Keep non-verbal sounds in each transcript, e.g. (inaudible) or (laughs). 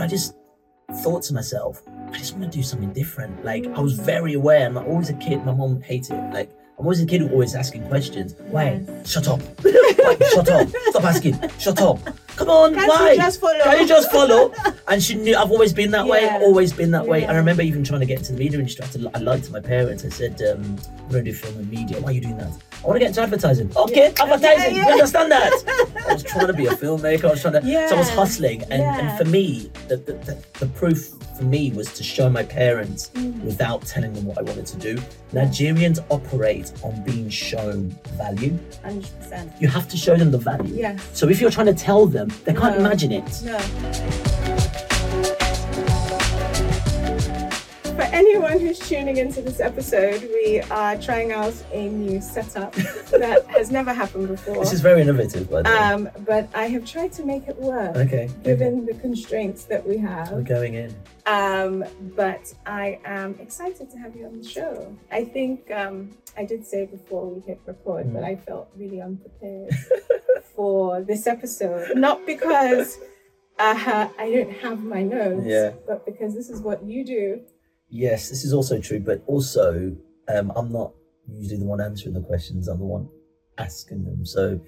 But I just thought to myself, I just want to do something different. Like I was very aware, I'm always a kid. My mom hated it. Like I'm always a kid who always asking questions. Why? Shut up. (laughs) Why? Shut up. Stop asking. Shut up. Come on. Can't why? you just follow? Can you just follow? And she knew I've always been that way. Yeah. Always been that way. I remember even trying to get into the media industry. I, to, I lied to my parents. I said, um, "I'm going to do film and media." Why are you doing that? I want to get into advertising. Okay, advertising. Yeah, yeah. You understand that? I was trying to be a filmmaker. I was trying to. So I was hustling, and, Yeah. and for me, the, the, the, the proof for me was to show my parents Mm. without telling them what I wanted to do. Nigerians operate on being shown value. 100%. You have to show them the value. Yeah. So if you're trying to tell them, they can't No. imagine it. No. For anyone who's tuning into this episode, we are trying out a new setup (laughs) that has never happened before. This is very innovative, by the way. Um, but I have tried to make it work okay. given the constraints that we have. We're going in. Um, but I am excited to have you on the show. I think um, I did say before we hit record, Mm. but I felt really unprepared (laughs) for this episode. Not because (laughs) uh, I don't have my notes, Yeah. but because this is what you do. Yes, this is also true, but also um, I'm not usually the one answering the questions. I'm the one asking them. So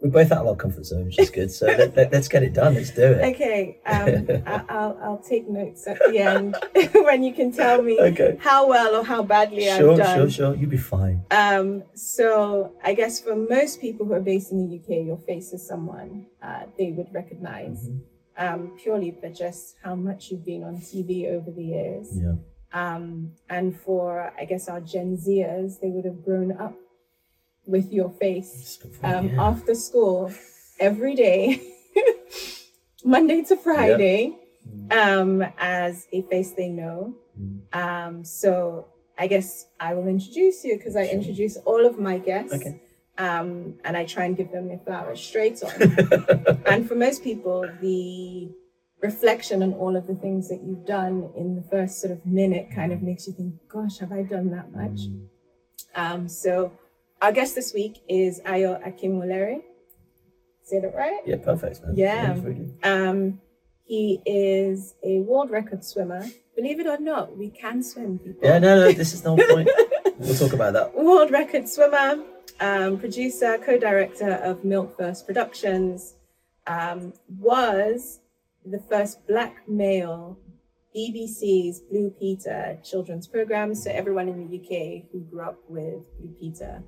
we're both out of our comfort zone, which is good. So let, let, us get it done. Let's do it. (laughs) Okay, um, (laughs) I- I'll, I'll take notes at the end (laughs) when you can tell me Okay. how well or how badly Sure, I've done. sure, sure. You'll be fine. Um, so I guess for most people who are based in the UK, your face is someone uh, they would recognize Mhm. um, purely for just how much you've been on TV over the years. Yeah. Um, and for I guess our Gen Zers, they would have grown up with your face It's good for um, yeah. after school every day, (laughs) Monday to Friday, um, as a face they know. Mm. Um, so I guess I will introduce you because I introduce all of my guests. Okay. Um, and I try and give them their flowers straight on. (laughs) and for most people, the reflection on all of the things that you've done in the first sort of minute kind of makes you think, gosh, have I done that much? Mm. Um, so our guest this week is Ayo Akinwolere. Say that right? Yeah, perfect, man. Yeah. good. Um, he is a world record swimmer. Believe it or not, we can swim, people. Yeah, no, no, this is the point. (laughs) we'll talk about that. World record swimmer, um, producer, co-director of Milk First Productions, um, was the first black male BBC's Blue Peter children's program. So everyone in the UK who grew up with Blue Peter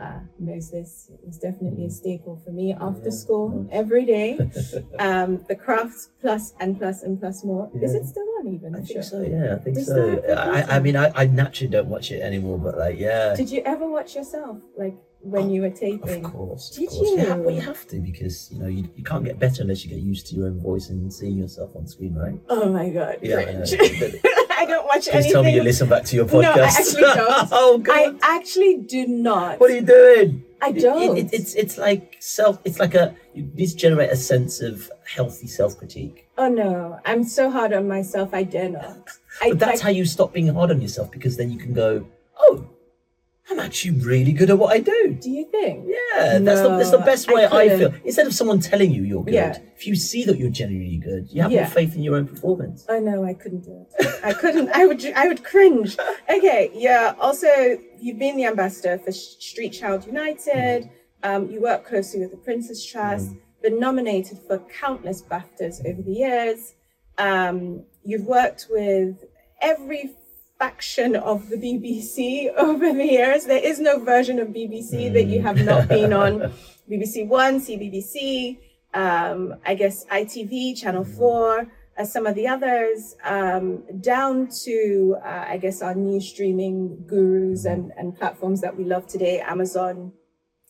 uh, knows this. It was definitely a staple for me after Yeah. school every day. (laughs) Um, the crafts plus and plus and plus more. Is it still on even? I think so, yeah, I think so. I, I mean, I, I naturally don't watch it anymore, but like, yeah. Did you ever watch yourself, like when you were Of taping? course. Did of course. Yeah, you? well, you have to because you know you, you can't get better unless you get used to your own voice and seeing yourself on screen, right? Oh my god, Yeah, I know. (laughs) cringe. I don't watch Please anything. tell me you listen back to your podcast. No, I actually (laughs) don't. oh I actually do not. what are you doing? I don't. It, it's it's like self. It's like a you need generate a sense of healthy self critique. oh no, I'm so hard on myself. I dare not. (laughs) I But that's like, how you stop being hard on yourself because then you can go, actually really good at what I do. Do you think? Yeah, that's the that's the best way I, couldn't. feel. Instead of someone telling you you're good, Yeah. if you see that you're genuinely good, you have Yeah. more faith in your own performance. Oh no, I couldn't do it. I couldn't. I would. I would cringe. Okay. Yeah. Also, you've been the ambassador for Street Child United. Um, you work closely with the Prince's Trust. Been nominated for countless BAFTAs over the years. Um, you've worked with every faction of the BBC over the years. There is no version of BBC that you have not been on. (laughs) BBC One, CBBC, um, I guess ITV, Channel 4, as some of the others, um, down to, uh, I guess, our new streaming gurus and, and platforms that we love today, Amazon,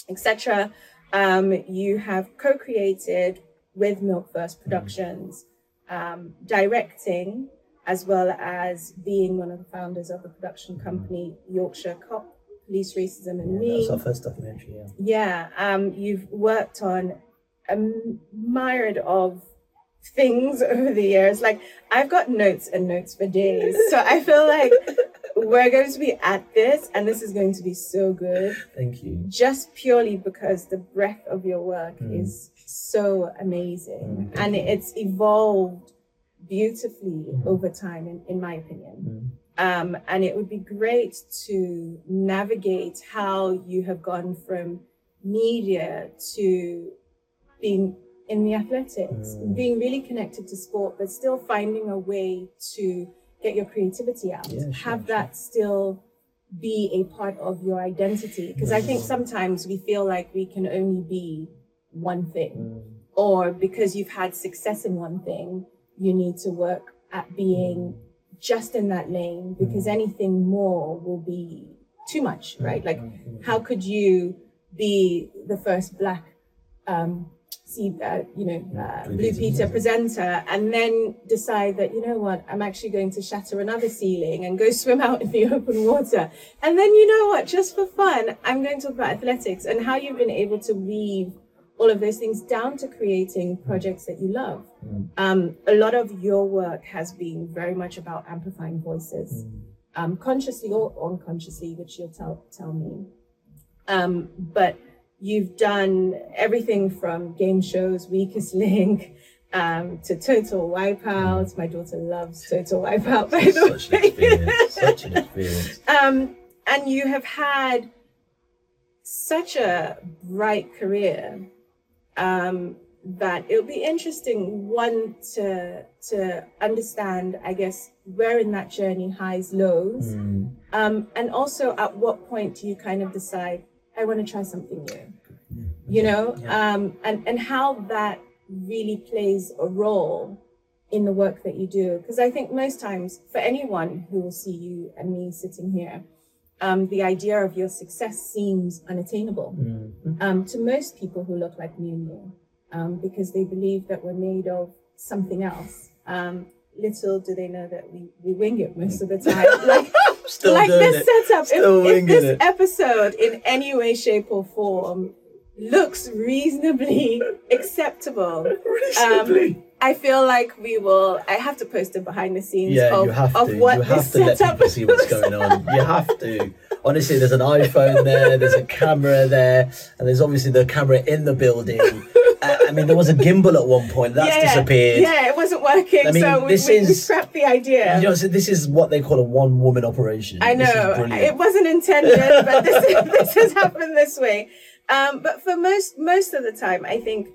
etc. Um, you have co created with Milk First Productions, um, directing, as well as being one of the founders of the production company Yorkshire Cop, Police Racism and Yeah, Me. that's our first documentary. Yeah. Yeah, um, you've worked on a myriad of things (laughs) over the years. Like I've got notes and notes for days, so I feel like we're going to be at this, and this is going to be so good, Thank you. just purely because the breadth of your work Mm. is so amazing, Mm, and you. it's evolved beautifully Mhm. over time, in, in my opinion. Mm. Um, and it would be great to navigate how you have gone from media to being in the athletics, Mm. being really connected to sport, but still finding a way to get your creativity out. Yeah, sure, Have sure. that still be a part of your identity. Because I think Mm. sometimes we feel like we can only be one thing Mm. or because you've had success in one thing, you need to work at being just in that lane because anything more will be too much, right? Like, Mm. how could you be the first black, um, see, uh, you know, uh, Blue Peter presenter. presenter, and then decide that you know what, I'm actually going to shatter another ceiling and go swim out in the (laughs) open water, and then you know what, just for fun, I'm going to talk about athletics and how you've been able to weave all of those things down to creating projects that you love. Um, a lot of your work has been very much about amplifying voices, Mm. um, consciously or unconsciously, which you'll tell tell me. Um, but you've done everything from game shows, Weakest Link, (laughs) um, to Total Wipeout. My daughter loves Total Wipeout, by the Such an way. experience. Such an experience. (laughs) Um, and you have had such a bright career um, that it'll be interesting one to to understand, I guess, where in that journey highs, lows, Mm. um, and also at what point do you kind of decide I want to try something new, you know, Yeah. um, and and how that really plays a role in the work that you do because i think most times for anyone who will see you and me sitting here um, the idea of your success seems unattainable Mm. um, to most people who look like me and you um, because they believe that we're made of something else um, little do they know that we, we wing it most of the (laughs) time like Still like this it. setup Still if, if this it. episode in any way shape or form looks reasonably (laughs) acceptable Reasonably. I feel like we will. I have to post it behind the scenes yeah, of, of what You have this to let setup people see what's going on. You have to. (laughs) Honestly, there's an iPhone there, there's a camera there, and there's obviously the camera in the building. Uh, I mean, there was a gimbal at one point. That's yeah, disappeared. Yeah, it wasn't working. I mean, so we, this we, we is- scrapped the idea. You know, so this is what they call a one-woman operation. I know it wasn't intended, but this (laughs) this has happened this way. Um, but for most most of the time, I think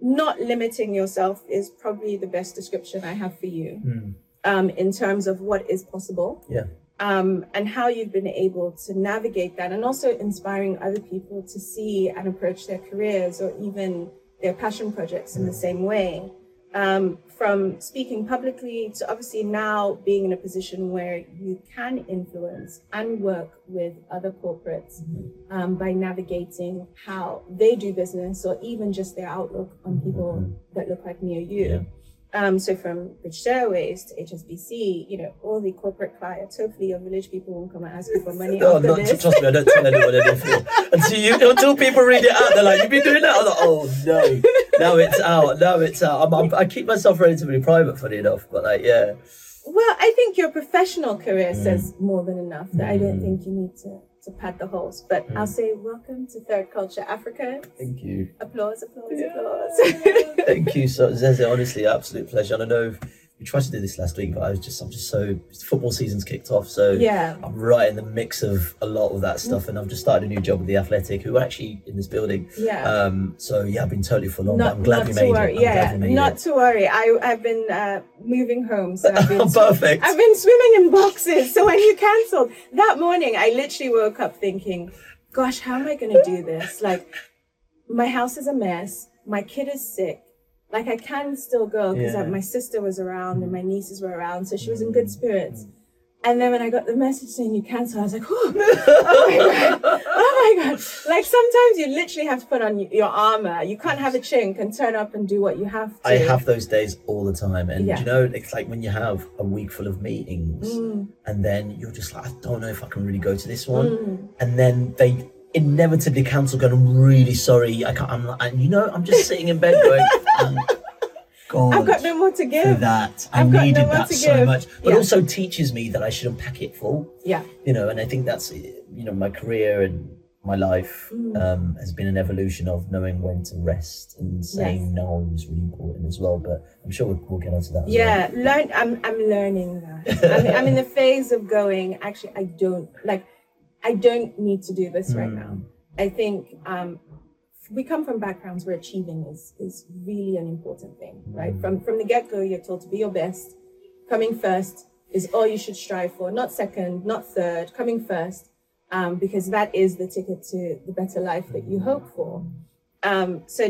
not limiting yourself is probably the best description I have for you Mm. um, in terms of what is possible. Yeah. Um, and how you've been able to navigate that, and also inspiring other people to see and approach their careers or even their passion projects in the same way. Um, from speaking publicly to obviously now being in a position where you can influence and work with other corporates um, by navigating how they do business or even just their outlook on people that look like me or you. Yeah. Um, so from British Airways to HSBC, you know, all the corporate clients, hopefully your village people won't come and ask you for money Oh, No, after not, this. trust me, I don't tell anyone anything. Until, you, until (laughs) people read it out, they're like, you've been doing that? I'm like, oh no. Now it's out. Now it's out. I'm, I'm, I keep myself relatively private, funny enough, but like, yeah. Well, I think your professional career Mm. says more than enough that I don't Mm. think you need to, to pad the holes. But I'll say welcome to Third Culture Africa. Thank you. Applause, applause, Yeah. applause. Thank you, so Zeze. Honestly, absolute pleasure. And I know we tried to do this last week, but I was just, I'm just so football season's kicked off, so yeah. I'm right in the mix of a lot of that stuff, and I've just started a new job with the Athletic, who are actually in this building. Yeah. Um, so yeah, I've been totally full on. not, I'm glad not we made worry. it. I'm yeah, made not it. to worry. I I've been uh, moving home, so I've been (laughs) perfect. I've been swimming in boxes. So when you cancelled that morning, I literally woke up thinking, "Gosh, how am I going to do this? Like, my house is a mess. My kid is sick. Like, I can still go because Yeah. my sister was around and my nieces were around, so she was in good spirits." And then when I got the message saying you cancel, I was like, oh, (laughs) oh my god, oh my god! Like sometimes you literally have to put on your armor. You can't have a chink and turn up and do what you have to. I have those days all the time, and Yeah. you know, it's like when you have a week full of meetings, Mm, and then you're just like, I don't know if I can really go to this one, mm. and then they inevitably cancel. Going, I'm really sorry, I can't. I'm like, and you know, I'm just sitting in bed going, "Thank God. I've got no more to give. that. I I've no needed more that so give. much, but Yeah. also teaches me that I should unpack it full. Yeah. You know, and I think that's you know my career and my life Mm. um, has been an evolution of knowing when to rest and saying Yes. no is really important as well. But I'm sure we'll, we'll get onto that. Yeah, learn. I'm I'm learning that. I'm, I'm in the phase of going. Actually, I don't like. I don't need to do this right Mm. now. I think um, we come from backgrounds where achieving is is really an important thing, right? Mm. From from the get go, you're told to be your best. Coming first is all you should strive for, not second, not third. Coming first, um, because that is the ticket to the better life that you hope for. Um, so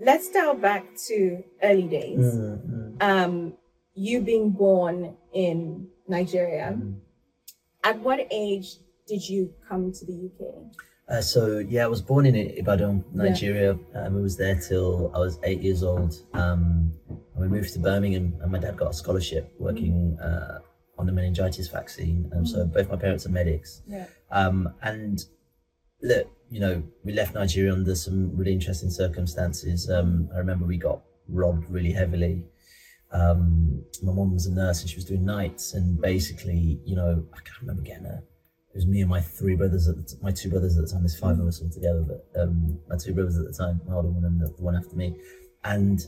let's dial back to early days um, you being born in Nigeria, mm. at what age did you come to the UK? Uh, so yeah, I was born in Ibadan, Nigeria. Um, I was there till I was eight years old. Um, and we moved to Birmingham, and my dad got a scholarship working uh, on the meningitis vaccine. Um, so both my parents are medics. Yeah. Um, and look, you know, we left Nigeria under some really interesting circumstances. Um, I remember we got robbed really heavily. Um, my mom was a nurse and she was doing nights, and basically, you know, I can't remember getting her. It was me and my three brothers at the t- my two brothers at the time. There's five of us all together, but um, my two brothers at the time, my older one and the, the one after me, and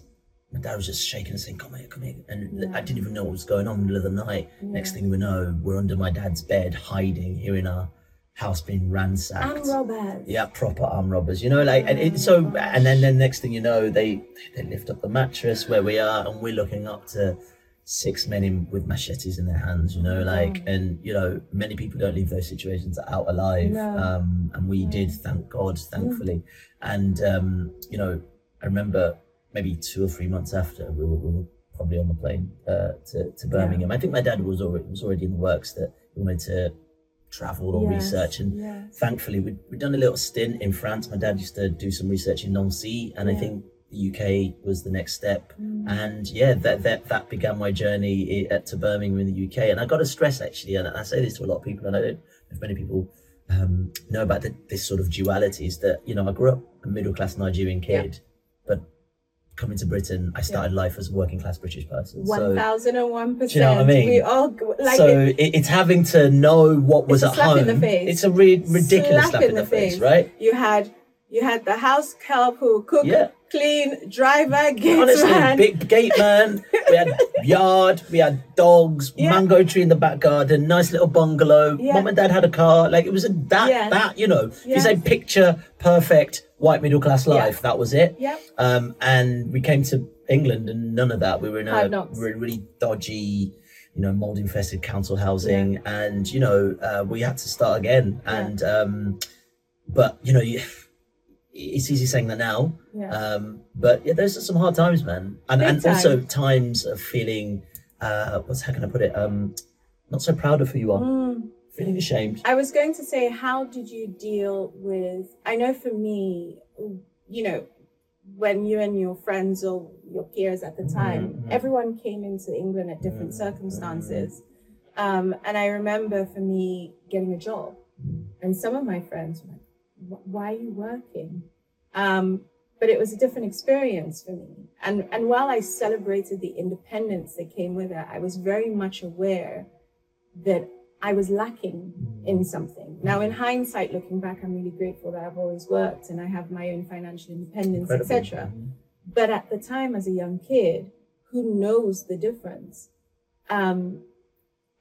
my dad was just shaking and saying, "Come here, come here," and I didn't even know what was going on in the middle of the night. Next thing we know, we're under my dad's bed, hiding, hearing our house being ransacked. Armed robbers. Yeah, proper arm robbers. You know, like and it, so, and then then next thing you know, they they lift up the mattress where we are, and we're looking up to six men in with machetes in their hands. You know, like and you know, many people don't leave those situations out alive, No. um, and we did, thank God, thankfully. And um, you know, I remember maybe two or three months after we were, we were probably on the plane uh, to to Birmingham. I think my dad was already was already in the works that he wanted to travel or Yes, research and yes. thankfully we'd, we'd done a little stint in france my dad used to do some research in nancy and i think uk was the next step Mm. and yeah that that that began my journey at, to birmingham in the uk and i got to stress actually and i say this to a lot of people and i don't know if many people um, know about the, this sort of duality is that you know i grew up a middle class nigerian kid but coming to britain i started life as a working class british person thousand and one percent. You know what I mean? We all like so it- it, it's having to know what was at home. in the face. It's a re- ridiculous slap, in the, face, right? you had you had the house help who cook, Yeah. Clean, driver, gate Honestly, (laughs) man. big gate man. We had yard. We had dogs. Yeah. Mango tree in the back garden. Nice little bungalow. Yeah. Mom and dad had a car. Like it was a that Yeah. that you know. If you say picture perfect white middle class life, that was it. Yep. Um, and we came to England, and none of that. We were in a we were in really dodgy, you know, mold infested council housing, and you know, uh, we had to start again. Yeah. And um, but you know, you, it's easy saying that now. Yeah. Um, but yeah, those are some hard times, man, and Big and also times of feeling, uh, what's how can I put it? Um, not so proud of who you are, Mm. feeling ashamed. I was going to say, how did you deal with? I know for me, you know, when you and your friends or your peers at the time, Mhm. everyone came into England at different Mhm. circumstances. Um, and I remember for me getting a job, and some of my friends were like, "Wh- "Why are you working?" Um, but it was a different experience for me. And and while I celebrated the independence that came with it, I was very much aware that I was lacking in something. Now, in hindsight, looking back, I'm really grateful that I've always worked and I have my own financial independence, etc. But at the time, as a young kid, who knows the difference? Um,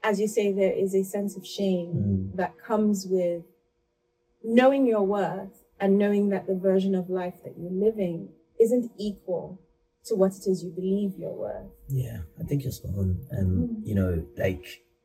as you say, there is a sense of shame Mm. that comes with knowing your worth and knowing that the version of life that you're living isn't equal to what it is you believe you're worth. Yeah, I think you're spot on. And Mm. you know, like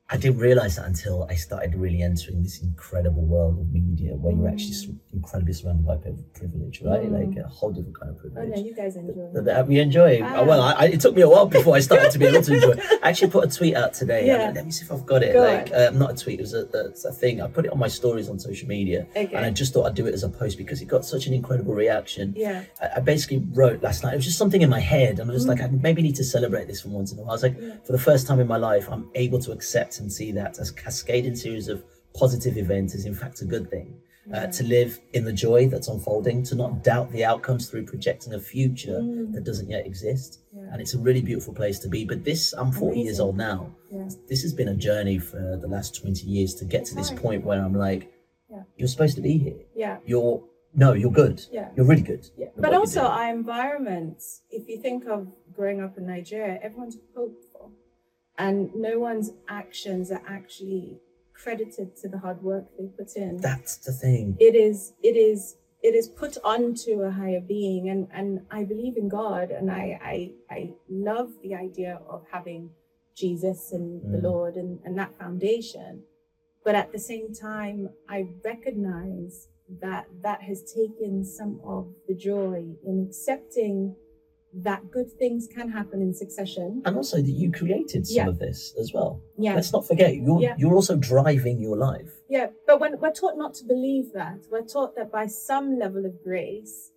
I didn't realize that until I started really entering this incredible world of media, where you're actually Mm. incredibly surrounded by privilege, right? Mm. Like a whole different kind of privilege. Oh no, you guys enjoy. that, that we enjoy. Ah. Well, I, it took me a while before I started to be able to enjoy. It. (laughs) I actually put a tweet out today. Yeah. and let me see if I've got it. Go like, uh, not a tweet. It was a, a, a thing. I put it on my stories on social media, Okay. and I just thought I'd do it as a post because it got such an incredible reaction. Yeah. I, I basically wrote last night. It was just something in my head, and I was like, I maybe need to celebrate this for once in a while. I was like, Mm. Yeah. for the first time in my life, I'm able to accept and see that as cascading series of positive events is in fact a good thing. Uh, to live in the joy that's unfolding, to not doubt the outcomes through projecting a future Mm. that doesn't yet exist. Yeah. And it's a really beautiful place to be. But this, I'm 40 years old now. Yeah. This has been a journey for the last 20 years to get to this hard. point where I'm like, Yeah. You're supposed to be here. Yeah. You're no, you're good. Yeah. You're really good. Yeah. But also our environments, if you think of growing up in Nigeria, everyone's hopeful. And no one's actions are actually credited to the hard work they put in. that's the thing. it is it is it is put onto a higher being and and i believe in god and i i, I love the idea of having jesus and the Mm. lord and, and that foundation but at the same time i recognize that that has taken some of the joy in accepting that good things can happen in succession And also that you created some Yeah. of this as well. yeah Let's not forget you're Yeah. you're also driving your life. Yeah, but when we're taught not to believe that, we're taught that by some level of grace,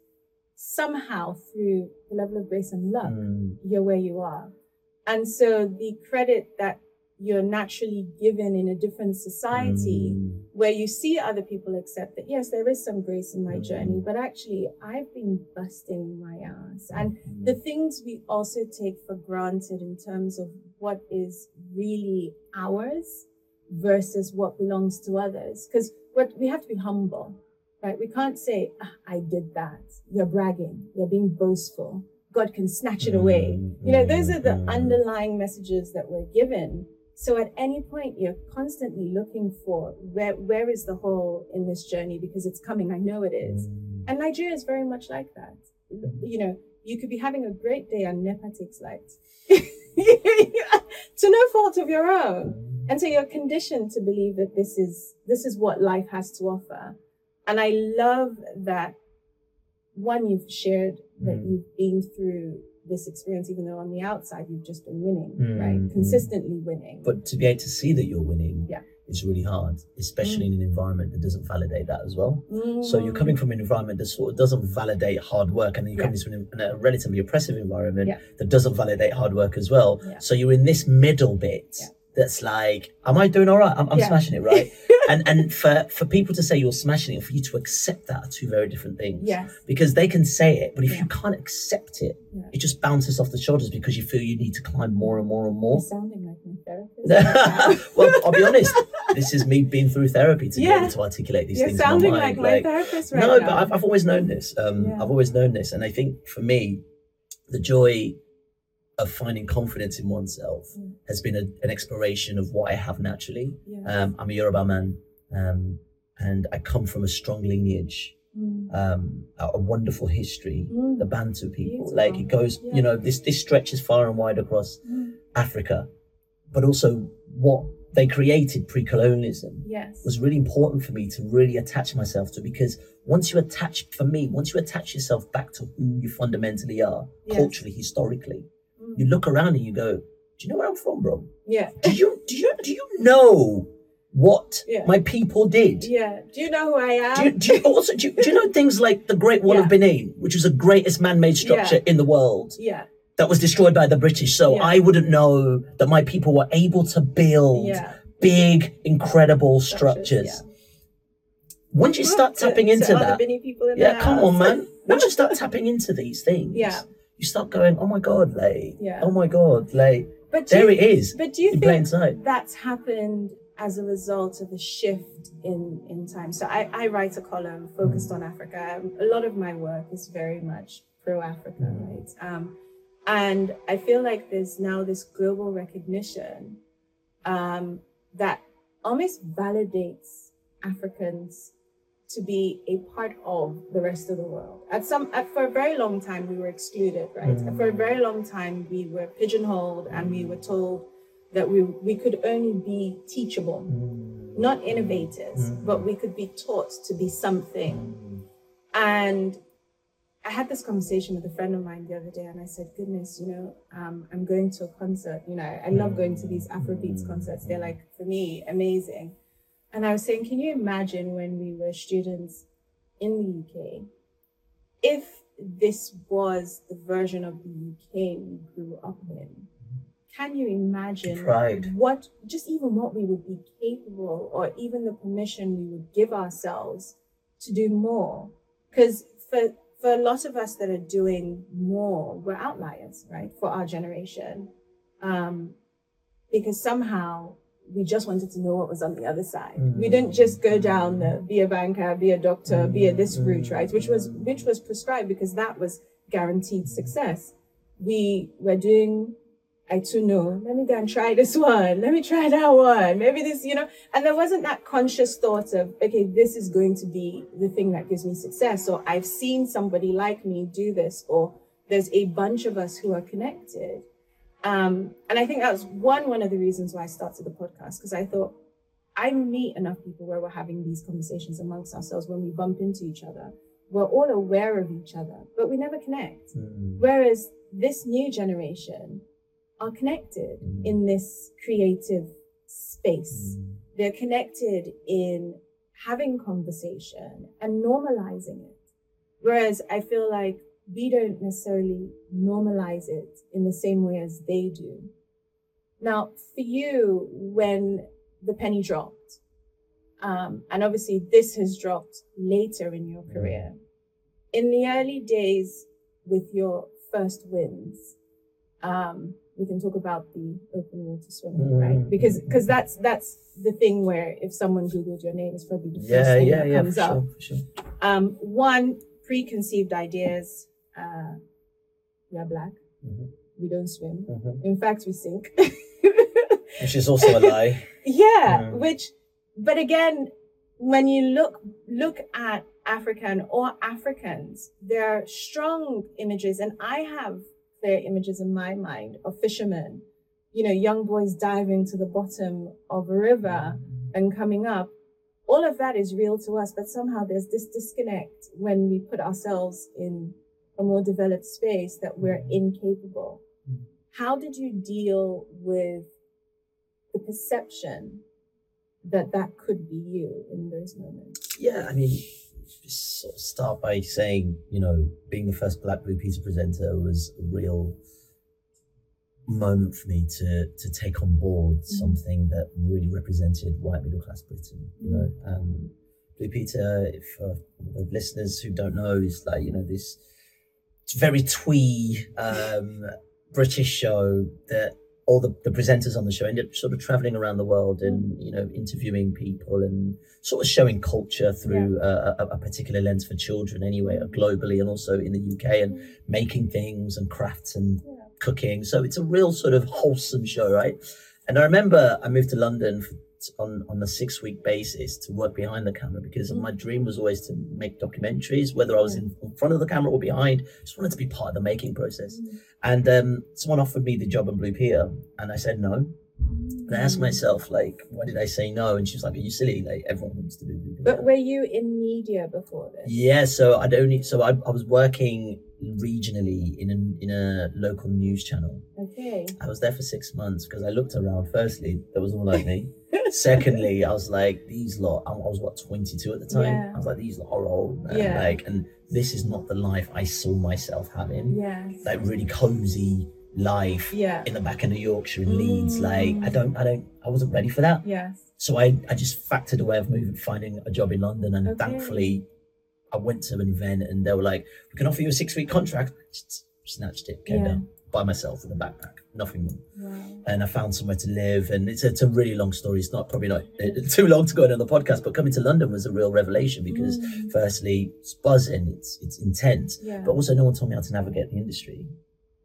somehow through the level of grace and love, Mm, you're where you are. And so the credit that you're naturally given in a different society mm, where you see other people accept that, yes, there is some grace in my Mm. journey, but actually I've been busting my ass. And mm. the things we also take for granted in terms of what is really ours versus what belongs to others. Because what we have to be humble, right? We can't say, ah, I did that. You're bragging, you're being boastful. God can snatch it away. Mm, You know, those are the mm, underlying messages that we're given. So at any point, you're constantly looking for where where is the hole in this journey because it's coming. I know it is. Mm. And Nigeria is very much like that. You know, you could be having a great day and NEPA takes light (laughs) to no fault of your own. And so you're conditioned to believe that this is this is what life has to offer. And I love that one you've shared that Mm. you've been through this experience, even though on the outside you've just been winning, Mm, right? mm. Consistently winning. But to be able to see that you're winning Yeah. is really hard, especially in an environment that doesn't validate that as well. So you're Mm. coming from an environment that sort of doesn't validate hard work, and then you're Yeah. coming from a relatively oppressive environment Yeah. that doesn't validate hard work as well. Yeah. So you're in this middle bit. That's like, am I doing all right? I'm, I'm Yeah. smashing it, right? (laughs) and and for for people to say you're smashing it, for you to accept that are two very different things. Yes. Because they can say it, but if Yeah. you can't accept it, Yeah. it just bounces off the shoulders because you feel you need to climb more and more and You're more. sounding like my therapist. (laughs) well, I'll be honest. This is me being through therapy to be Yeah. able to articulate these things. You're sounding in my like therapist right no, now. but I've, I've always known this. Um, Yeah. I've always known this, and I think for me, the joy of finding confidence in oneself Mm. has been a, an exploration of what I have naturally. Um, I'm a Yoruba man, um, and I come from a strong lineage, Mm. um, a, wonderful history. Mm. The Bantu people, Beautiful. like it goes, Yeah. you know, this this stretches far and wide across Mm. Africa, but also what they created pre-colonialism Yes. was really important for me to really attach myself to because once you attach for me once you attach yourself back to who you fundamentally are Yes. culturally historically. You look mm. around and you go do you know where i'm from bro Yeah. do you do you do you know what Yeah. my people did Yeah. Do you know who I am? do you, do you (laughs) also do you, do you know things like the Great Wall of Yeah. Benin, which was the greatest man-made structure Yeah. in the world, yeah. that was destroyed by the British? So. I wouldn't know that my people were able to build big, incredible structures. yeah. Once you start tapping into that, Benin people in yeah, come on, man. Once you start (laughs) tapping into these things, Yeah. You start going, oh my god, like, Yeah. oh my god, like, But do there you, it is But do you think sight. that's happened as a result of a shift in in time? So I, I write a column focused on Africa. A lot of my work is very much pro Africa, Mm. right? Um, and I feel like there's now this global recognition um, that almost validates Africans to be a part of the rest of the world. At some, at, for a very long time, we were excluded, right? Mm. For a very long time, we were pigeonholed and we were told that we we could only be teachable, Mm. not innovators, Mm. but we could be taught to be something. Mm. And I had this conversation with a friend of mine the other day, and I said, "Goodness, you know, um, I'm going to a concert. You know, I love going to these Afrobeats concerts. They're like for me amazing." And I was saying, "Can you imagine when we were students in the UK, if this was the version of the UK we grew up in? Can you imagine Pride. what, just even what we would be capable, or even the permission we would give ourselves to do more?" Because for for a lot of us that are doing more, we're outliers, right? For our generation, um, because somehow we just wanted to know what was on the other side. Mm. We didn't just go down the be a banker, be a doctor, be a this route, Mm. right? Which was which was prescribed because that was guaranteed success. We were doing I too know, let me go and try this one, let me try that one, maybe this, you know, and there wasn't that conscious thought of, okay, this is going to be the thing that gives me success. Or I've seen somebody like me do this, or there's a bunch of us who are connected. Um, and I think that was one one of the reasons why I started the podcast because I thought I meet enough people where we're having these conversations amongst ourselves when we bump into each other. We're all aware of each other, but we never connect. Mm. Whereas this new generation are connected Mm. in this creative space. Mm. They're connected in having conversation and normalizing it. Whereas I feel like we don't necessarily normalize it in the same way as they do. Now, for you, when the penny dropped, um, and obviously this has dropped later in your career, in the early days with your first wins, um, we can talk about the open water swimming, Mm. right? Because because that's that's the thing where if someone googled your name, it's probably the first Yeah, thing yeah, that yeah, comes for up. sure, sure. Um, one preconceived ideas. Uh, we are black. Mhm. We don't swim. Mhm. In fact, we sink. (laughs) Which is also a lie. yeah, Mm. which, but again, when you look look at African or Africans, there are strong images, and I have clear images in my mind of fishermen, you know, young boys diving to the bottom of a river and coming up. All of that is real to us, but somehow there's this disconnect when we put ourselves in a more developed space that we're incapable. Mm. How did you deal with the perception that that could be you in those moments? Yeah, I mean, just sort of start by saying, you know, being the first Black Blue Peter presenter was a real moment for me to to take on board something that really represented white middle class Britain. You know, um, Blue Peter, if uh, listeners who don't know, is like you know this very twee um, British show that all the, the presenters on the show ended up sort of traveling around the world and you know interviewing people and sort of showing culture through a, a, a particular lens for children anyway uh, globally and also in the UK and making things and crafts and Yeah. cooking. So it's a real sort of wholesome show right? And I remember I moved to London for, on on a six week basis to work behind the camera because Mm. my dream was always to make documentaries whether I was in, in front of the camera or behind just wanted to be part of the making process and um, someone offered me the job in Blue Peter, and I said no. And I asked Mm. myself, like, why did I say no? And she was like, "Are you silly? Like, everyone wants to do Blue Peter." But were you in media before this? yeah, so I'd only so I, I was working regionally in a in a local news channel. Okay. I was there for six months because I looked around. Firstly, there was no like me. Secondly, I was like, these lot. I was what twenty two at the time. Yeah. I was like, these lot are old, man. Yeah. Like, and this is not the life I saw myself having. Yes. Like really cozy life Yeah. in the back end of Yorkshire and Leeds. Like I Mm. don't, I don't, I wasn't ready for that. Yes. So I, I just factored a way of moving, finding a job in London, and Okay. thankfully, I went to an event and they were like, "We can offer you a six week contract." Just snatched it, came Yeah. down by myself with a backpack, nothing more, Wow. and I found somewhere to live. And it's a, it's a really long story. It's not probably not uh, (laughs) too long to go on the podcast, but coming to London was a real revelation because, Mm. firstly, it's buzzing, it's it's intense, Yeah. but also no one told me how to navigate the industry.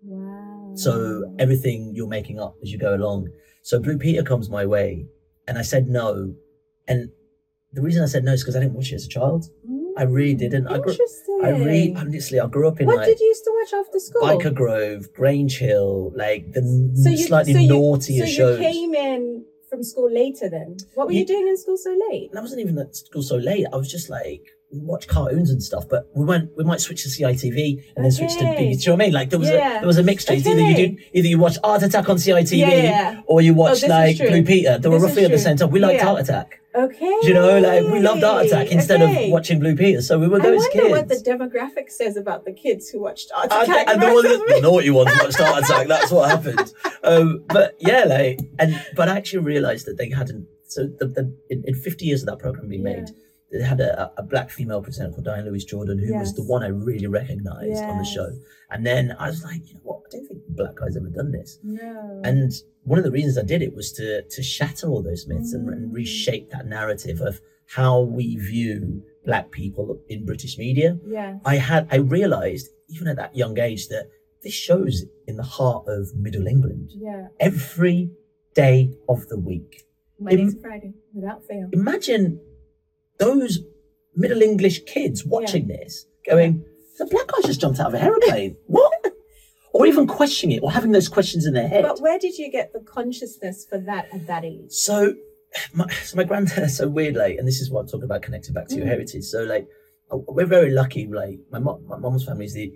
Wow. So everything you're making up as you go along. So Blue Peter comes my way, and I said no. And the reason I said no is because I didn't watch it as a child. I really didn't. I grew, Interesting. I really, honestly, I grew up in what like did you used to watch after school? Byker Grove, Grange Hill, like the so you, slightly so you, naughtier so shows. you came in from school later then. What were Ye- you doing in school so late? And I wasn't even at school so late. I was just like we watch cartoons and stuff, but we went we might switch to CITV and then switch to Okay. BBC. Do you know what I mean? Like there was Yeah. a there was a mixture. It's either you do either you watch Art Attack on CITV Yeah, or you watch this is like. Blue Peter. They were roughly at the same time. We liked Yeah. Art Attack. Okay. Do you know, like we loved Art Attack instead okay. of watching Blue Peter. So we were going. I wonder kids. what the demographic says about the kids who watched Art Attack. and the, one, the naughty ones (laughs) watched Art Attack. That's what happened. Um, but yeah, like, and but I actually realised that they hadn't. So the, the in, in 50 years of that program being made, they had a, a black female presenter called Diane-Louise Jordan, who was the one I really recognized on the show. And then I was like, you know what? I don't think black guys ever done this. No. And one of the reasons I did it was to to shatter all those myths and, and Mm. reshape that narrative of how we view black people in British media. yeah. I had I realized even at that young age that this show's in the heart of Middle England Yeah. every day of the week. Monday to Friday, without fail. Imagine those Middle English kids watching this, going, "The black guy just jumped out of an aeroplane. (laughs) what?" Or even questioning it, or having those questions in their head. But where did you get the consciousness for that at that age? So, my, so my granddad, (laughs) so weird, like, and this is what I'm talking about connecting back to your Mm. heritage. So, like, uh, we're very lucky. Like, my mom, my mom's family is the,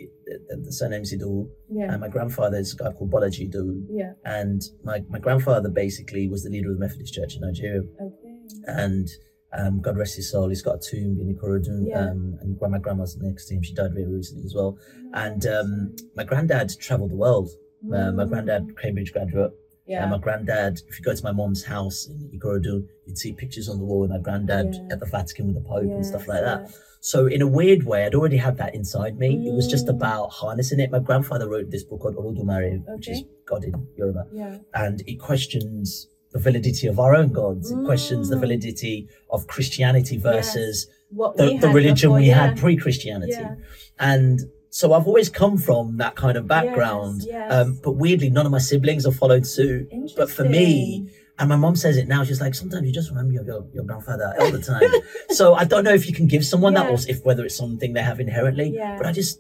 the, the surname's Idowu, Yeah. and my grandfather's a guy called Bolaji Idowu. yeah. And my, my grandfather basically was the leader of the Methodist Church in Nigeria. Okay. And um, God rest his soul, he's got a tomb in Ikorodu. Yeah. Um, and my grandma's next to him, she died very recently as well. And um, my granddad traveled the world. Uh, my Mm. granddad, Cambridge graduate. Yeah. And my granddad, if you go to my mom's house in Ikorodu, you'd see pictures on the wall with my granddad Yeah. at the Vatican with the Pope and stuff like that. So in a weird way, I'd already had that inside me. It was just Mm. about harnessing it. My grandfather wrote this book called Olodumare, which is God in Yoruba, Yeah. and it questions the validity of our own gods. It questions the Mm. validity of Christianity versus What the, the religion before, we yeah. had pre-Christianity. Yeah. And so I've always come from that kind of background. Yes, yes. Um, but weirdly, none of my siblings have followed suit. But for me, and my mom says it now. She's like, sometimes you just remember your, your, your grandfather all the time. (laughs) so I don't know if you can give someone that, Yeah. or if whether it's something they have inherently. But I just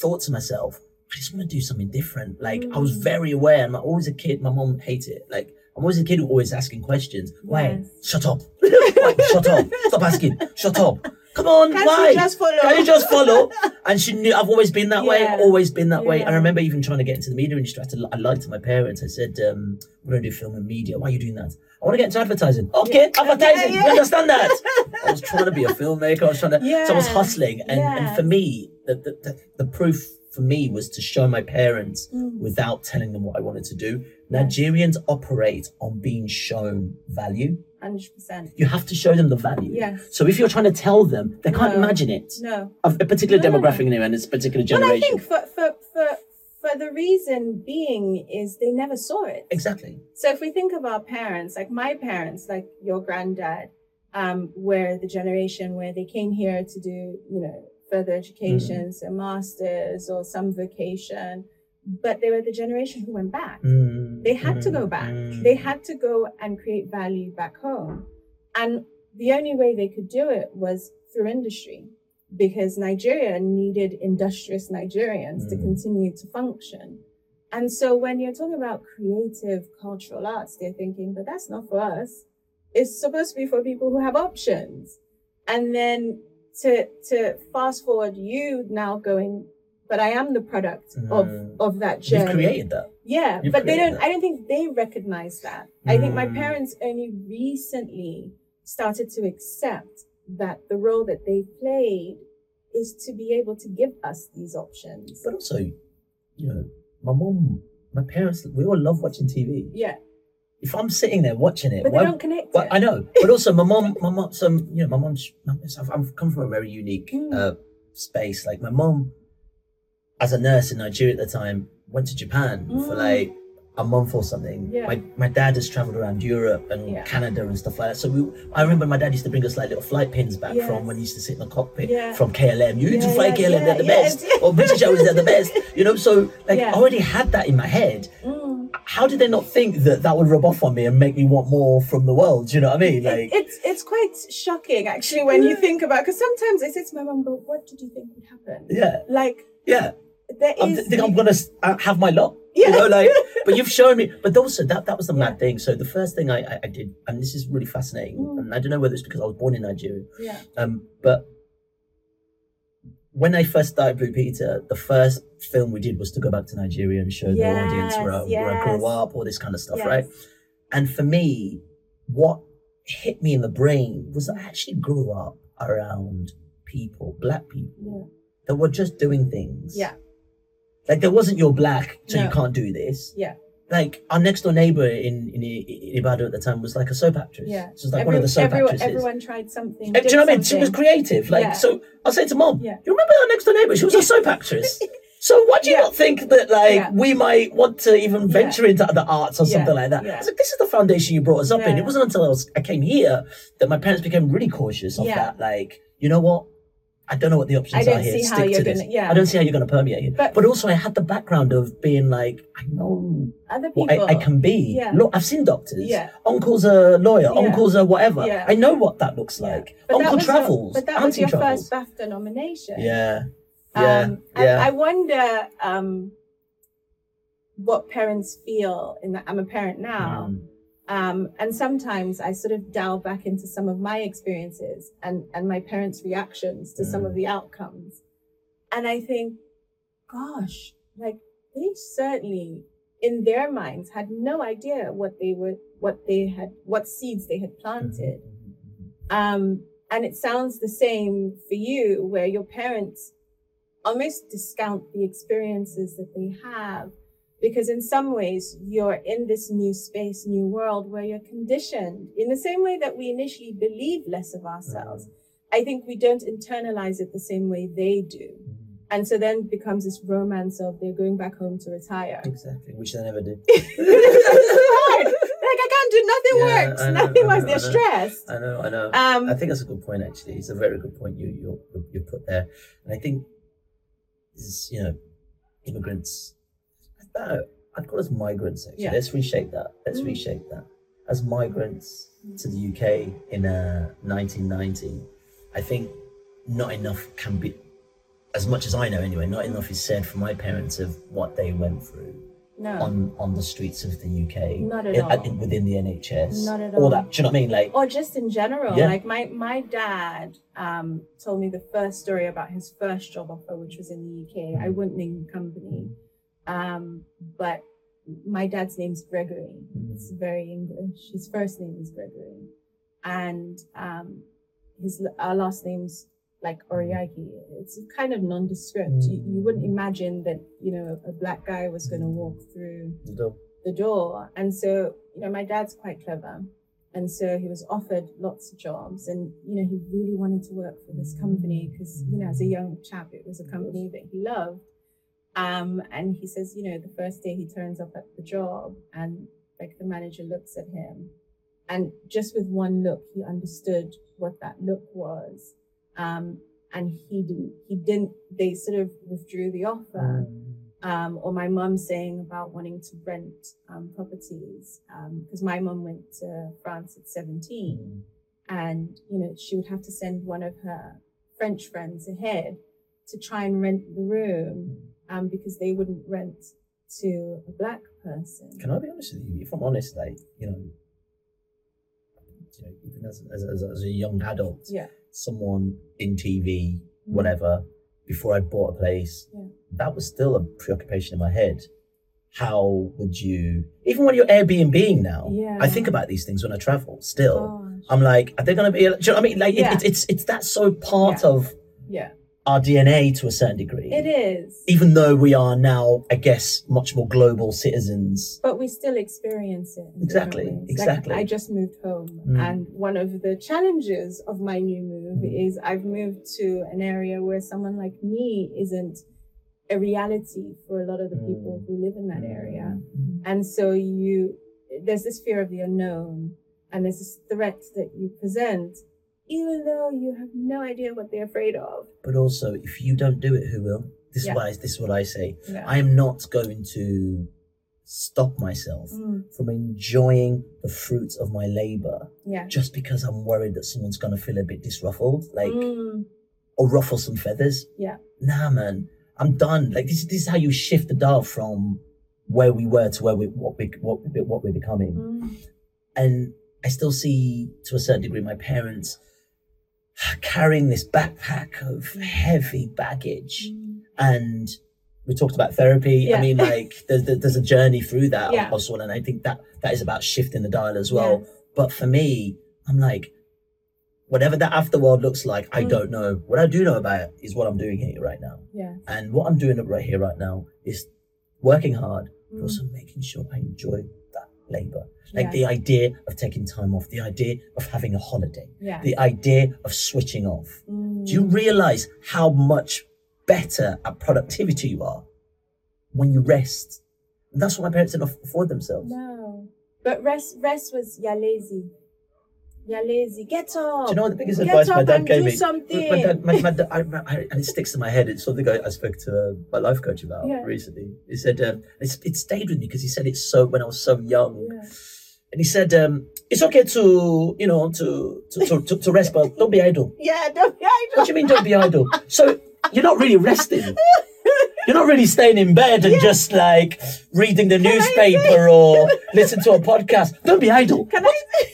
thought to myself, I just want to do something different. Like I was Mm. very aware, and I'm always a kid. My mom hated it. Like I'm always a kid who always asking questions. Why? Yes. Shut up. (laughs) Why? Shut up. Stop asking. Shut up. Come on. Can't why? you just follow? Can you just follow? And she knew I've always been that way, always been that way. I remember even trying to get into the media industry. I, to, I lied to my parents. I said, um, "We're going to do film and media. Why are you doing that? I want to get into advertising. Okay, Yeah. advertising. Yeah, You understand that? (laughs) I was trying to be a filmmaker. I was trying to. So I was hustling, and, and for me, the, the, the, the proof for me was to show my parents Mm. without telling them what I wanted to do. Nigerians operate on being shown value. 100%. You have to show them the value. Yeah. So if you're trying to tell them, they can't No. imagine it No. of a particular No, no, no. demographic anyway, and it's a particular But I generation. think for, for, for, for the reason being is they never saw it. exactly. So if we think of our parents, like my parents, like your granddad, um, were the generation where they came here to do, you know, further education, Mm. so masters or some vocation, but they were the generation who went back. Mm, They had to mm, go back. mm. They had to go and create value back home. And the only way they could do it was through industry because Nigeria needed industrious Nigerians to Mm. continue to function. And so when you're talking about creative cultural arts, they're thinking, but that's not for us. It's supposed to be for people who have options. And then to to fast forward you now going, but I am the product of Mm. of that journey. You've created that. Yeah, You've but they don't. that. I don't think they recognize that. I think my Mm. parents only recently started to accept that the role that they played is to be able to give us these options. But also, you know, my mom, my parents, we all love watching TV. Yeah, If I'm sitting there watching it, but why- don't connect it. I know, but also my mom, my mom, some, you know, my mom's, I've, I've come from a very unique Mm. uh, space. Like my mom, as a nurse in Nigeria at the time, went to Japan for Mm. like a month or something. Yeah. My my dad has traveled around Europe and Yeah. Canada and stuff like that. So we, I remember my dad used to bring us like little flight pins back Yes. from when he used to sit in the cockpit Yeah. from KLM. You need to fly KLM, they're the best. Or British Airways, they're the best. You know, so like. (laughs) I already had that in my head. Mm. How did they not think that that would rub off on me and make me want more from the world? Do you know what I mean? Like, it's it's quite shocking actually when you think about because sometimes I say to my mom, "But what did you think would happen?" yeah, Like yeah. there I'm is. think I'm gonna uh, have my lot. Yeah. You know, like, (laughs) but you've shown me. But also that that was the Yeah. mad thing. So the first thing I, I, I did, and this is really fascinating, Mm. and I don't know whether it's because I was born in Nigeria, yeah. um, but when I first started Blue Peter, the first film we did was to go back to Nigeria and show the audience where, I- Yes, where I grew up, all this kind of stuff, Yes. right? And for me, what hit me in the brain was I actually grew up around people, black people, Yeah. that were just doing things. Yeah. Like there wasn't you're black, so you can't do this. Yeah. Like our next door neighbor in, in in Ibadan at the time was like a soap actress. Yeah. She was like one of the soap everyone, actresses. everyone tried something. Uh, Do you know what I mean? She was creative. Like Yeah. so I'll say to mom, Yeah. you remember our next door neighbor? She was a soap actress. (laughs) So why do you Yeah. not think that like Yeah. we might want to even venture into other arts or Yeah. something like that? Yeah. I was like, this is the foundation you brought us up in. It wasn't until I was I came here that my parents became really cautious of Yeah. that. Like, you know what? I don't know what the options are here. Stick to this. gonna- yeah. I don't see how you're going to permeate it. But, But- also, I had the background of being like, I know Other people. what I, I can be. Yeah. Look, I've seen doctors. Yeah. Uncle's a lawyer. Yeah. Uncle's a whatever. Yeah. I know what that looks like. But that Uncle was your- travels. but that was your travels. first BAFTA nomination. Yeah. Yeah. Um, yeah. I, I wonder um, what parents feel in that. I'm a parent now. Mm. Um, and sometimes I sort of dial back into some of my experiences and, and my parents' reactions to some Mm. of the outcomes. And I think, gosh, like they certainly in their minds had no idea what they were, what they had, what seeds they had planted. Um, and it sounds the same for you, where your parents almost discount the experiences that they have. Because in some ways, you're in this new space, new world where you're conditioned in the same way that we initially believe less of ourselves. I think we don't internalize it the same way they do. And so then becomes this romance of they're going back home to retire. Exactly, which they never did. (laughs) hard. Like I can't do nothing Yeah, works. Know, nothing works. They're I stressed. I know, I know. Um, I think that's a good point. Actually, it's a very good point you you you put there. And I think is you know immigrants. Uh, I'd call us migrants. Actually, Yeah. let's reshape that. Let's Mm. reshape that. As migrants to the UK in uh, 1990, I think not enough can be. As much as I know, anyway, not enough is said for my parents of what they went through no. on on the streets of the UK, Not at in- all. in- within the NHS, Not at all all. that. Do you know what I mean? Like, or just in general Yeah. like my my dad um told me the first story about his first job offer which was in the uk i Mm. wouldn't name the company um but my dad's name's gregory it's very english his first name is gregory and um his our last name's like Oriaki. It's kind of nondescript. You, you wouldn't imagine that, you know, a black guy was going to walk through the door. the door. And so, you know, my dad's quite clever. And so he was offered lots of jobs and, you know, he really wanted to work for this company because, you know, as a young chap, it was a company that he loved. Um, and he says, you know, the first day he turns up at the job and like the manager looks at him. And just with one look, he understood what that look was. Um, and he didn't, he didn't, they sort of withdrew the offer. Um, or my mum saying about wanting to rent um, properties because my mum went to France at 17 and you know she would have to send one of her French friends ahead to try and rent the room um, because they wouldn't rent to a black person. Can I be honest with you? If I'm honest, like you know, you know even as as, as, as a young adult, Yeah. someone in TV, whatever, before I bought a place, Yeah. that was still a preoccupation in my head. How would you, even when you're Airbnb now, Yeah. I think about these things when I travel. Still, Gosh. I'm like, are they going to be? Do you know what I mean? Like, it, it's it's it's that so part Yeah. of Yeah, our DNA to a certain degree. it is. Even though we are now, I guess, much more global citizens. But we still experience it. Exactly, exactly. Like, I just moved home, Mm. and one of the challenges of my new move Mm. is I've moved to an area where someone like me isn't a reality for a lot of the people Mm. who live in that area. And so you, there's this fear of the unknown, and there's this threat that you present, even though you have no idea what they're afraid of. But also, if you don't do it, who will? This Yeah. is why this is what I say. Yeah. I am not going to stop myself Mm, from enjoying the fruits of my labor yeah. just because I'm worried that someone's gonna feel a bit disruffled, like Mm, or ruffle some feathers. Yeah. Nah, man, I'm done. Like this, this is how you shift the dial from where we were to where we what we what, what we're becoming. mm, and I still see to a certain degree my parents carrying this backpack of heavy baggage and we talked about therapy Yeah. i mean like (laughs) there's, there's a journey through that Yeah. also and i think that that is about shifting the dial as well Yes. but for me i'm like whatever that afterworld looks like i Mm. don't know what i do know about it is what i'm doing here right now Yeah. and what i'm doing right here right now is working hard but Mm. also making sure I enjoy labor. Like Yeah. the idea of taking time off, the idea of having a holiday, Yeah. the idea of switching off. Mm. Do you realize how much better at productivity you are when you rest? And that's what my parents didn't afford themselves. No. But rest rest was you're lazy. You're lazy. Get up. Do you know what the biggest Get advice my up dad and gave do me? something. My dad, my, my dad, I, I, and it sticks in my head. It's something I, I spoke to uh, my life coach about Yeah. recently. He said um, it's, it stayed with me because he said it so when I was so young, Yeah. and he said um, it's okay to you know to to, to, to, to rest, but don't be idle. (laughs) Yeah, don't be idle. What do you mean don't be idle? So you're not really resting. You're not really staying in bed and just like reading the I newspaper or listen to a podcast. Don't be idle. Can I say?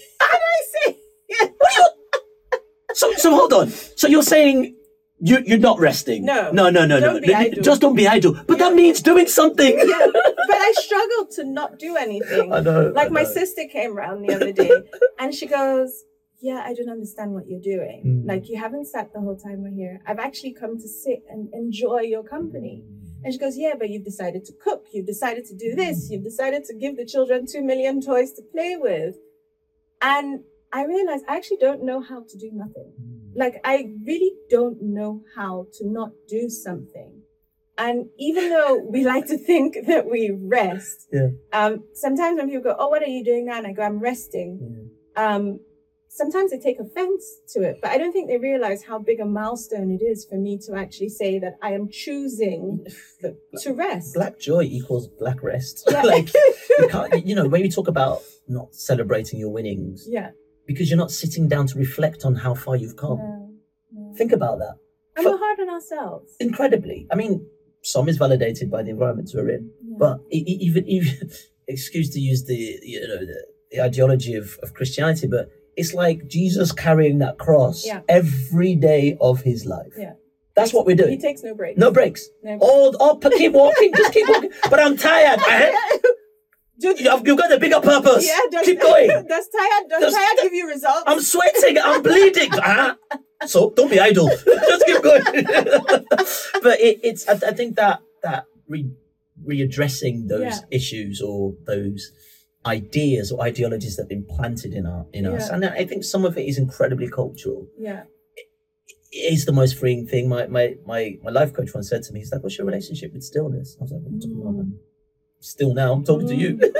Yeah. What are you? So, so hold on. So you're saying you you're not resting? No. no, no, no, Don't no. Just don't be idle. But that means doing something. Yeah. But I struggled to not do anything. (laughs) I know. Like I my sister came round the other day (laughs) and she goes, Yeah, I don't understand what you're doing. Mm. Like you haven't sat the whole time we're here. I've actually come to sit and enjoy your company. And she goes, Yeah, but you've decided to cook. You've decided to do this. You've decided to give the children two million toys to play with. And I realized I actually don't know how to do nothing. Like, I really don't know how to not do something. And even though (laughs) we like to think that we rest, Yeah. um, sometimes when people go, Oh, what are you doing now? And I go, I'm resting. Um, sometimes they take offense to it, but I don't think they realize how big a milestone it is for me to actually say that I am choosing (laughs) to rest. Black joy equals black rest. (laughs) Yeah. like you can't. You know when we talk about not celebrating your winnings yeah. Because you're not sitting down to reflect on how far you've come. No, no. Think about that. And we're hard on ourselves. Incredibly. I mean, some is validated by the environment we're in. Yeah. But even, even (laughs) excuse to use the you know the, the ideology of, of Christianity, but it's like Jesus carrying that cross Yeah. every day of his life. Yeah. That's what we're doing. he takes no breaks. No breaks. No All, all keep walking, just keep walking. But I'm tired. (laughs) eh? Just- You've, you've got a bigger purpose. yeah, does, keep (laughs) going. Does tired, does Does- tired give you results? I'm sweating. I'm bleeding. Uh-huh. (laughs) So don't be idle. (laughs) Just keep going. but it, it's. I, I think that that re, readdressing those Yeah. issues or those ideas or ideologies that have been planted in our in us, and I think some of it is incredibly cultural. yeah. It is the most freeing thing. My my my my life coach once said to me, "He's like, what's your relationship with stillness?" I was like, "What are you talking about?" Mm. Still now, I'm talking to you. (laughs)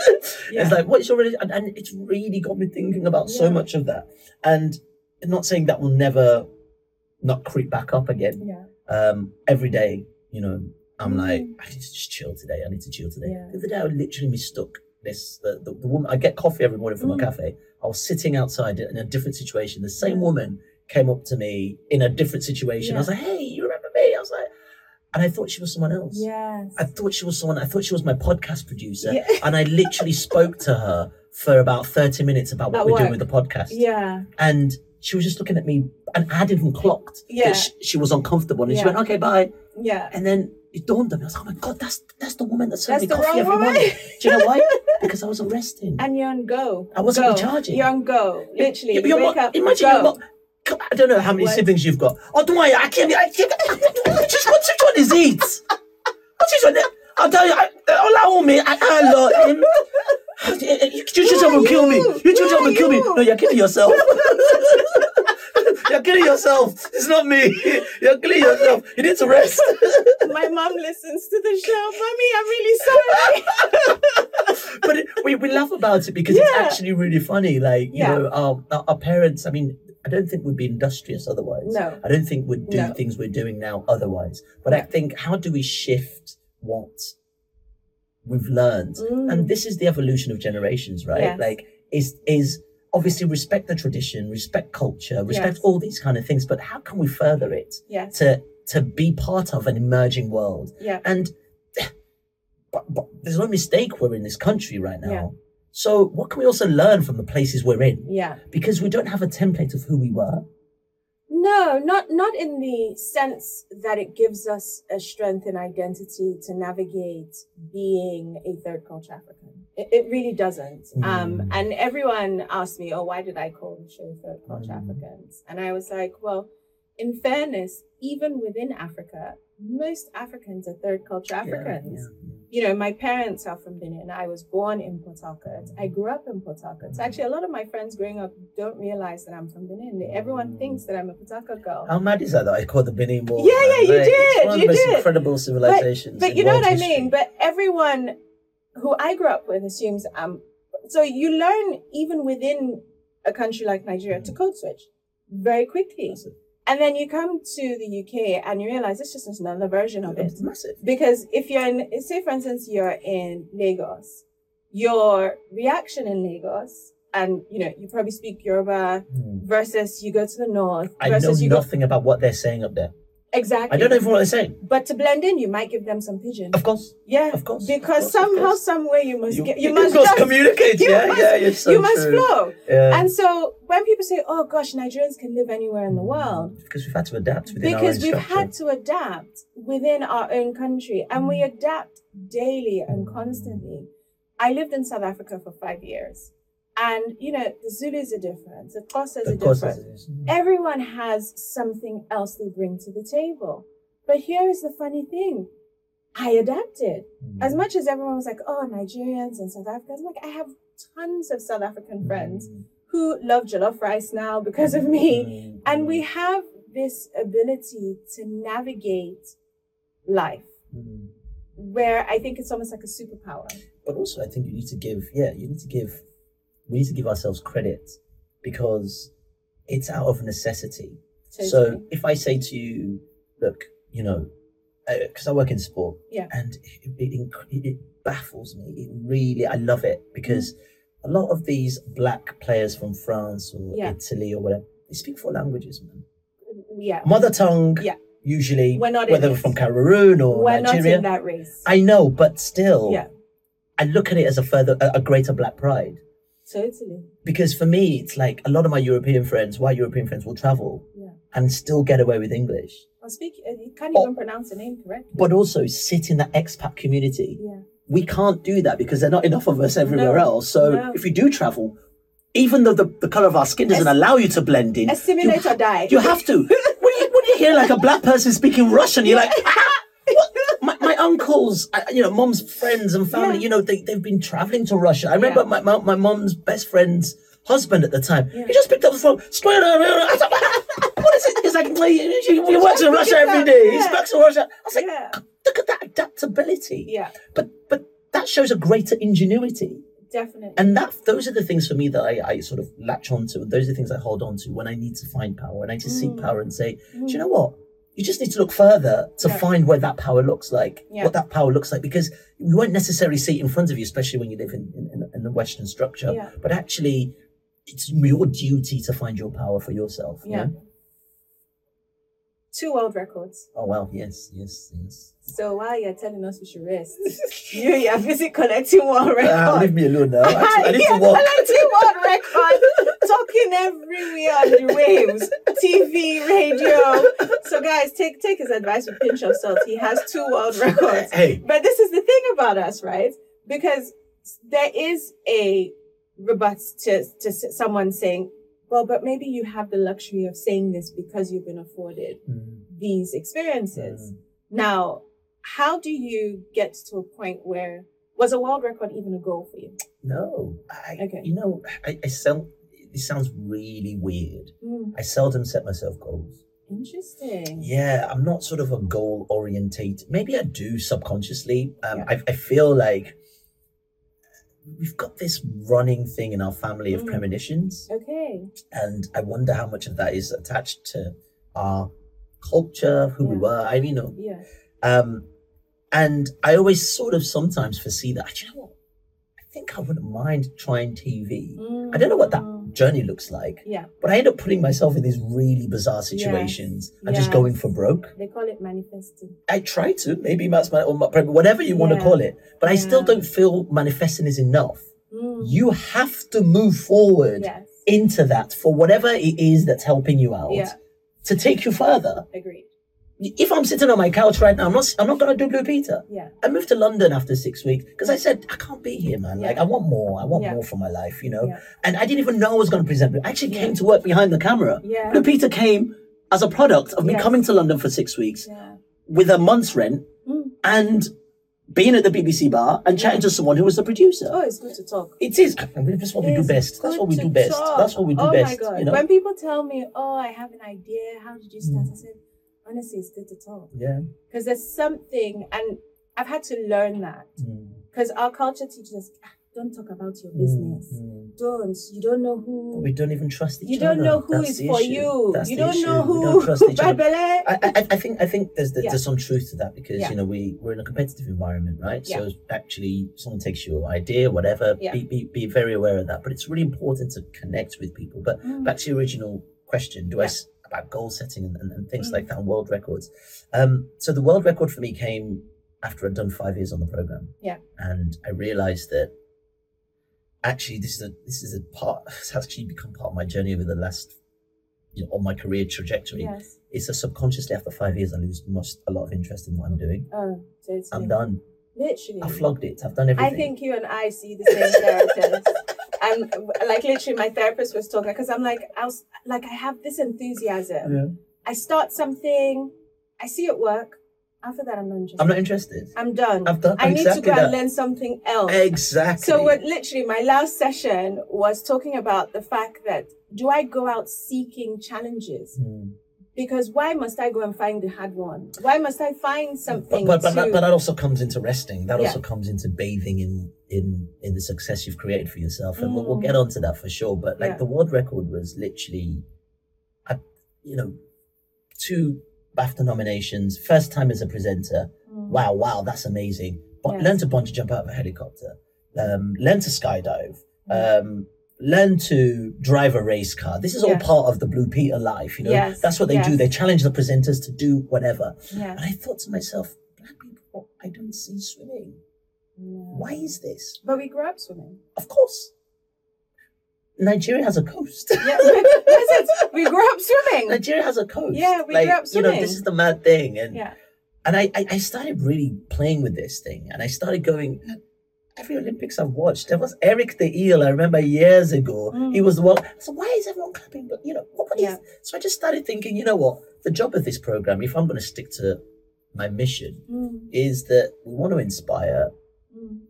Yeah. It's like, what's your religion? And, and it's really got me thinking about so much of that. And I'm not saying that will never not creep back up again. yeah. Um, every day, you know, I'm Mm. like, I need to just chill today. I need to chill today. Yeah. The other day, I literally mistook this. The, the, the woman, I get coffee every morning from Mm. a cafe. I was sitting outside in a different situation. The same woman came up to me in a different situation. I was like, hey, you remember me? I was like, and I thought she was someone else. Yes. I thought she was someone. I thought she was my podcast producer, Yeah. and I literally (laughs) spoke to her for about thirty minutes about what At we're doing with the podcast. yeah. And she was just looking at me, and I hadn't even clocked Yeah. that she, she was uncomfortable, and she went, "Okay, bye." Yeah. And then it dawned on me. I was like, "Oh my god, that's that's the woman that served That's me coffee every woman. morning." Do you know why? (laughs) because I wasn't resting. And you're on go. I wasn't go. recharging. You're on go. Literally. Yeah, you your wake mo- up. imagine go. your mo- I don't know how many What? siblings you've got. Oh, don't worry, I can't. I can't. Just what which one is it? What is one? I'll tell you. I, allow me. I, I love him. You Who will kill me. you? Who will kill me. No, you're killing yourself. you're killing yourself. It's not me. You're killing yourself. You need to rest. My mom listens to the show. Mommy, I'm really sorry. but it, we, we laugh about it because it's actually really funny. Like, you Yeah. know, our, our parents, I mean, I don't think we'd be industrious otherwise. No. I don't think we'd do No. things we're doing now otherwise. But I think, how do we shift what we've learned? Mm. And this is the evolution of generations, right? Yes. Like, is, is obviously respect the tradition, respect culture, respect Yes. all these kind of things. But how can we further it yes. to, to be part of an emerging world? Yeah. And (sighs) but, but there's no mistake we're in this country right now. Yeah. So what can we also learn from the places we're in? Yeah. Because we don't have a template of who we were. No, not not in the sense that it gives us a strength and identity to navigate being a third culture African. It, it really doesn't. Um, Mm. and everyone asked me, "Oh, why did I call the show Third Culture Mm. Africans?" And I was like, "Well, in fairness, even within Africa, most Africans are third culture Yeah, Africans. yeah, You know, my parents are from Benin. I was born in Port Harcourt. I grew up in Port Harcourt. So actually, a lot of my friends growing up don't realize that I'm from Benin. Everyone mm. thinks that I'm a Port Harcourt girl. How mad is that that I called the Benin Wall? Yeah, yeah, you it's did, one of you the most did. incredible civilizations. but in you know what I history. mean? But everyone who I grew up with assumes I'm. So you learn even within a country like Nigeria to mm. code switch very quickly. And then you come to the UK and you realize it's just another version of it. It's massive. Because if you're in, say for instance, you're in Lagos, your reaction in Lagos, and you know, you probably speak Yoruba Hmm. versus you go to the north I know you go nothing about what they're saying up there. Exactly. I don't know even what they're saying. But to blend in, you might give them some pidgin. Of course. Yeah, Of course, Because of somehow, course. some way, you must You, get. You you must just, communicate. (laughs) you yeah, must- yeah, it's so you must true. flow. Yeah. And so when people say, "Oh gosh, Nigerians can live anywhere in the world," because we've had to adapt within our because own we've structure. had to adapt within our own country and we mm. adapt daily and constantly. I lived in South Africa for five years. And, you know, the Zulus are different, the Xhosas are different. Everyone has something else they bring to the table. But here is the funny thing I adapted. As much as everyone was like, oh, Nigerians and South Africans, like, I have tons of South African friends who love jollof rice now because of me. Mm. And we have this ability to navigate life Mm. where I think it's almost like a superpower. But also, I think you need to give, yeah, you need to give, we need to give ourselves credit because it's out of necessity. So if I say to you, look, you know, uh, because I work in sport, Yeah. and it, it, it, baffles me. It really, I love it because mm. a lot of these black players from France or Yeah. Italy or whatever, they speak four languages, man. Mm, yeah, Mother tongue, Yeah. usually, We're not whether it. from Cameroon or we're not Nigeria. in that race. I know, but still, yeah, I look at it as a further, a, a greater black pride. Totally. Because for me, it's like a lot of my European friends, white European friends, will travel Yeah. and still get away with English, I'll speak. uh, You can't even pronounce the name correctly. but also sit in that expat community. Yeah, We can't do that because there are not enough of us everywhere No. else. So No. if we do travel, even though the, the color of our skin doesn't As- allow you to blend in, assimilate or die. you have to. (laughs) when, you, when you hear like a black person speaking Russian, you're like, ah, what? My, my uncles, you know, mom's friends and family, Yeah. you know, they, they've been traveling to Russia. I remember Yeah. my, my, my mom's best friend's husband at the time. Yeah. He just picked up the phone, straight was what is it? He's like, "Well, he, he he works in Russia every day. He Yeah. speaks in Russia. I was like, look at that adaptability. yeah, But but that shows a greater ingenuity. definitely. And that those are the things for me that I, I sort of latch onto. Those are the things I hold on to when I need to find power, when I need to seek Mm. power and say, do Mm. you know what? You just need to look further to Yeah. find where that power looks like, Yeah. what that power looks like, because you won't necessarily see it in front of you, especially when you live in, in, in the Western structure. Yeah. But actually, it's your duty to find your power for yourself. you Yeah. know? Two world records. Oh, well, yes, yes, yes. So while you're telling us we should rest, (laughs) you you're busy collecting world records. Ah, leave me alone now. (laughs) Actually, I need to walk. collecting world records, (laughs) talking everywhere on the waves, TV, radio. So guys, take take his advice with a pinch of salt. He has two world records. Hey, But this is the thing about us, right? Because there is a rebut to, to someone saying, well, but maybe you have the luxury of saying this because you've been afforded Mm, these experiences. mm. Now, how do you get to a point where was a world record even a goal for you? No, I, Okay. you know, I, I sel- This sounds really weird. Hmm, I seldom set myself goals. interesting. Yeah, I'm not sort of a goal orientated. Maybe I do subconsciously. Um, Yeah. I, I feel like we've got this running thing in our family of Mm. premonitions, Okay. and I wonder how much of that is attached to our culture, who we Yeah. were. I you know, Yeah. um, and I always sort of sometimes foresee that. "Do You know what? I think I wouldn't mind trying TV. I don't know what that Mm. Journey looks like, Yeah. but I end up putting myself in these really bizarre situations and just going for broke. They call it manifesting. I try to, maybe that's my, or my whatever you want to call it, but I still don't feel manifesting is enough. Mm. You have to move forward Yes. into that for whatever it is that's helping you out Yeah. to take you further. Agreed. If I'm sitting on my couch right now, I'm not, I'm not to do Blue Peter. Yeah. I moved to London after six weeks because I said, I can't be here, man. Like, Yeah. I want more. I want Yeah. more for my life, you know? Yeah. And I didn't even know I was to present. I actually came to work behind the camera. Yeah. Blue Peter came as a product of me Yes. coming to London for six weeks, with a month's rent Mm. and being at the BBC bar and chatting to someone who was the producer. Oh, it's good to talk. It is. That's what we do best. That's what we do best. talk. That's what we do oh best. my god! You know? When people tell me, "Oh, I have an idea. How did you start?" Mm. I said, "Honestly, it's good to talk yeah. because there's something, and I've had to learn that Mm. because our culture teaches us, "Ah, don't talk about your Mm, business. mm. Don't. You don't know who. We don't even trust each other. you don't know who That's is for issue. you. That's you don't issue. know We who. don't trust each (laughs) other. I, I, I think I think there's Yeah. there's some truth to that because Yeah. you know we we're in a competitive environment, right? Yeah. So actually, someone takes your idea, whatever. Yeah. Be, be be very aware of that. But it's really important to connect with people. But Mm. back to your original question, do I about goal setting and, and, and things Mm. like that and world records? Um, so the world record for me came after I'd done five years on the program. Yeah. and I realized that actually this is a this is a part (laughs) it's actually become part of my journey over the last you know on my career trajectory Yes. it's a subconsciously after five years I lose most a lot of interest in what I'm doing. Oh, totally. I'm done. Literally. I flogged it. I've done everything. I think you and I see the same therapist. I'm like literally my therapist was talking because I'm like I was like I have this enthusiasm. Yeah. I start something, I see it work. After that, I'm not interested. I'm not interested. I'm done. I've done I need exactly to go that. and learn something else. Exactly. So what literally my last session was talking about the fact that do I go out seeking challenges? Hmm. Because why must I go and find the hard one? Why must I find something But, but, but, to that, but that also comes into resting. That Yeah. also comes into bathing in in in the success you've created for yourself, and we'll, we'll Mm. get onto that for sure. But like Yeah. the world record was literally, I, you know, two BAFTA nominations, first time as a presenter. Mm. Wow, wow, that's amazing. But Yes. learn to bungee jump out of a helicopter. Um, learn to skydive. Mm. Um, learn to drive a race car. This is all part of the Blue Peter life. You know, Yes, that's what they do. They challenge the presenters to do whatever. Yeah. And I thought to myself, black people, I don't see swimming. Why is this? But we grew up swimming. Of course, Nigeria has a coast. Yeah, (laughs) we grew up swimming. Nigeria has a coast. Yeah, we like, grew up swimming. You know, this is the mad thing, and Yeah. and I, I I started really playing with this thing, and I started going. Every Olympics I've watched, there was Eric the Eel. I remember years ago. Mm. He was the one. So why is everyone clapping? But you know, what, what is? Yeah. So I just started thinking. You know what? The job of this program, if I'm going to stick to my mission, Mm, is that we want to inspire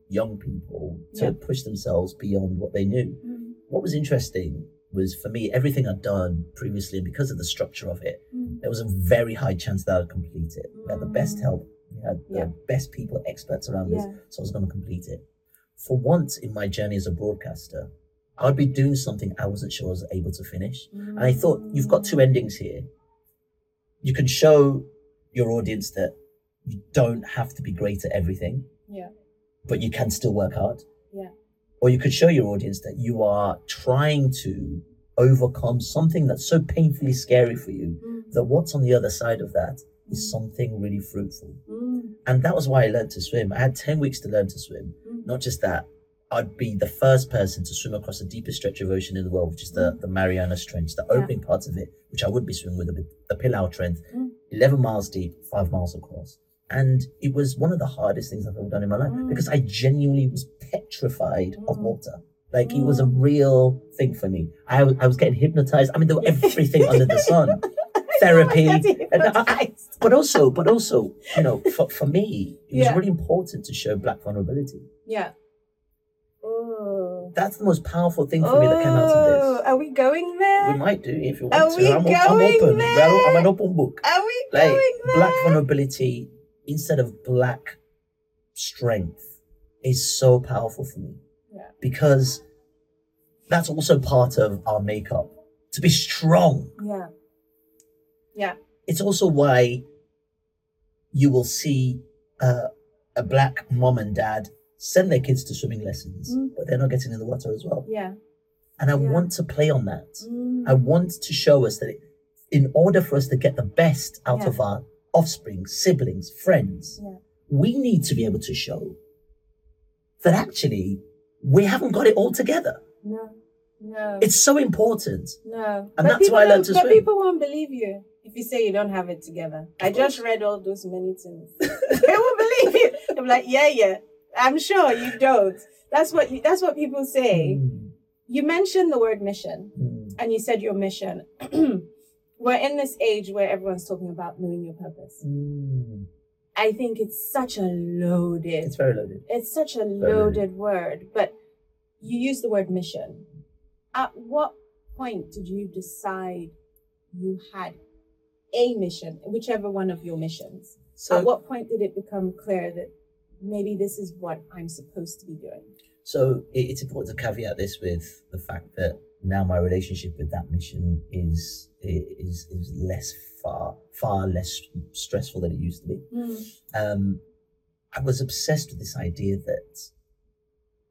young people to Yeah. push themselves beyond what they knew. mm, What was interesting was for me, everything I'd done previously, and because of the structure of it, mm. there was a very high chance that I'd complete it. We had the best Mm. help, we had the best people, experts around us, so I was going to complete it. For once in my journey as a broadcaster, I'd be doing something I wasn't sure I was able to finish. And I thought, you've got two endings here. You can show your audience that you don't have to be great at everything Yeah. But you can still work hard. Yeah. Or you could show your audience that you are trying to overcome something that's so painfully scary for you Mm, that what's on the other side of that is something really fruitful. mm, And that was why I learned to swim. I had 10 weeks to learn to swim. mm. Not just that, I'd be the first person to swim across the deepest stretch of ocean in the world, which is the, the Marianas Trench, the Yeah. opening part of it, which I would be swimming with, the, the Palau Trench, Mm. 11 miles deep, five miles across. And it was one of the hardest things I've ever done in my life Mm. because I genuinely was petrified of Mm. water. Like it was a Mm. real thing for me. I, was- I was getting hypnotized. I mean, there was everything under the sun. (laughs) Therapy. I But also, but also, you know, for, for me, it was Yeah. really important to show black vulnerability. Yeah. Oh. That's the most powerful thing for me that came out of this. Are we going there? We might do if you Are want we to. I'm, o- I'm going open. there? Well, I'm an open book. Are we Like going there? black vulnerability instead of black strength is so powerful for me. Yeah. Because that's also part of our makeup. To be strong. Yeah. Yeah. It's also why you will see uh, a black mom and dad send their kids to swimming lessons, Mm. but they're not getting in the water as well. Yeah. And I Yeah. want to play on that. Mm. I want to show us that it, in order for us to get the best out Yeah. of our offspring, siblings, friends, Yeah. we need to be able to show that actually we haven't got it all together. No. No. It's so important. no. and that's why I learned to But swim. people won't believe you if you say you don't have it together. I just read all those many things. (laughs) they won't believe you. I'm like, yeah, yeah. I'm sure you don't. That's what you, that's what people say. Mm, You mentioned the word mission. mm, and you said your mission (clears throat) we're in this age where everyone's talking about knowing your purpose. Mm, I think it's such a loaded, it's very loaded. it's such a Very loaded word, but you use the word mission. At what point did you decide you had a mission, whichever one of your missions? So At what point did it become clear that maybe this is what I'm supposed to be doing? So it's important to caveat this with the fact that now my relationship with that mission is is is less far far less stressful than it used to be. Um, I was obsessed with this idea that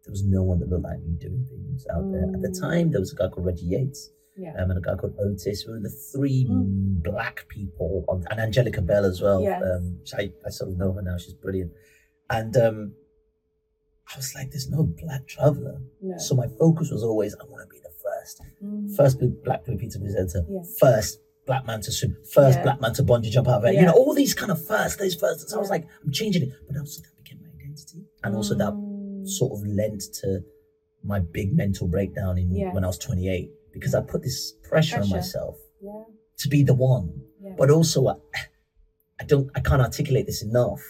there was no one that looked like me doing things out there. At the Mm. time, there was a guy called Reggie Yates Yeah. um, and a guy called Ortis. We were the three Mm. black people, on, and Angellica Bell as well. Yes. Um, I, I sort of know her now. She's brilliant. And um, I was like, there's no black traveler. No. So my focus was always, I want to be the first. Mm. First black Blue Peter presenter. Yes. First black man to swim. First Yeah. black man to bungee jump out of it. You know, all these kind of first, those first. So I was like, I'm changing it. But also that became my identity. And also that Mm. sort of lent to my big mental breakdown in when I was 28 because I put this pressure, on myself Yeah. to be the one. Yeah. But also, I, I don't, I can't articulate this enough.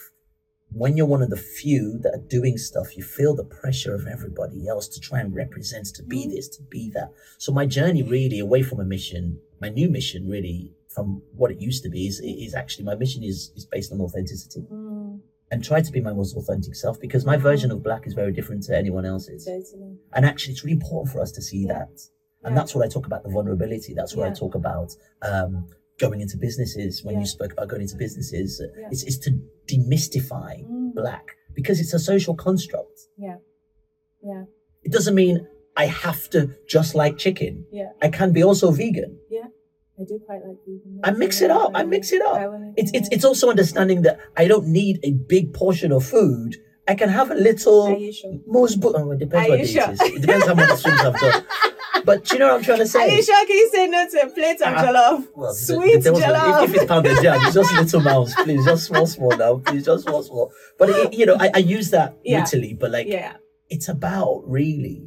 When you're one of the few that are doing stuff, you feel the pressure of everybody else to try and represent, to be Mhm. this, to be that. So my journey really away from a mission, my new mission really from what it used to be is, is actually my mission is, is based on authenticity Mm. and try to be my most authentic self because my version of black is very different to anyone else's. Totally. And actually, it's really important for us to see Yeah. that. And Yeah. that's what I talk about the vulnerability. That's what I talk about um, going into businesses. When Yeah. you spoke about going into businesses, Yeah. it's, it's to demystify Mm. black because it's a social construct. Yeah. Yeah. It doesn't mean I have to just like chicken. Yeah. I can be also vegan. Yeah. I do quite like vegan. I mix it up. I mix it up. It's, it's, it's also understanding that I don't need a big portion of food. I can have a little. Are you sure? Most bo- oh, it depends Are what you day sure? it is. It depends how many swims (laughs) I've done. But you know what I'm trying to say? Are you sure? Can you say no to a plate of Ah, jollof? Well, Sweet the- the- jollof. If, if it's pounded yam, it's just little mouse, please. Just small, small now, please. Just small, small. But it, you know, I, I use that Yeah. wittily, but like yeah. it's about really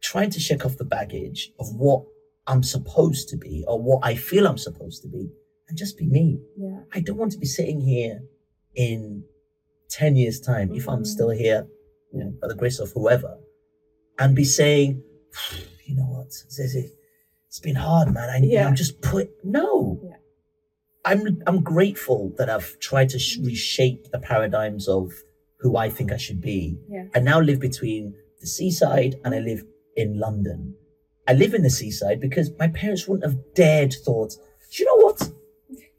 trying to shake off the baggage of what I'm supposed to be or what I feel I'm supposed to be, and just be me. Yeah. I don't want to be sitting here in 10 years' time, if I'm Mhm. still here, you know, by the grace of whoever, and be saying, you know what, Zeze, it's been hard, man. I, Yeah. I'm just put, no. Yeah. I'm, I'm grateful that I've tried to sh- reshape the paradigms of who I think I should be. Yeah. I now live between the seaside and I live in London. I live in the seaside because my parents wouldn't have dared thought, "Do you know what?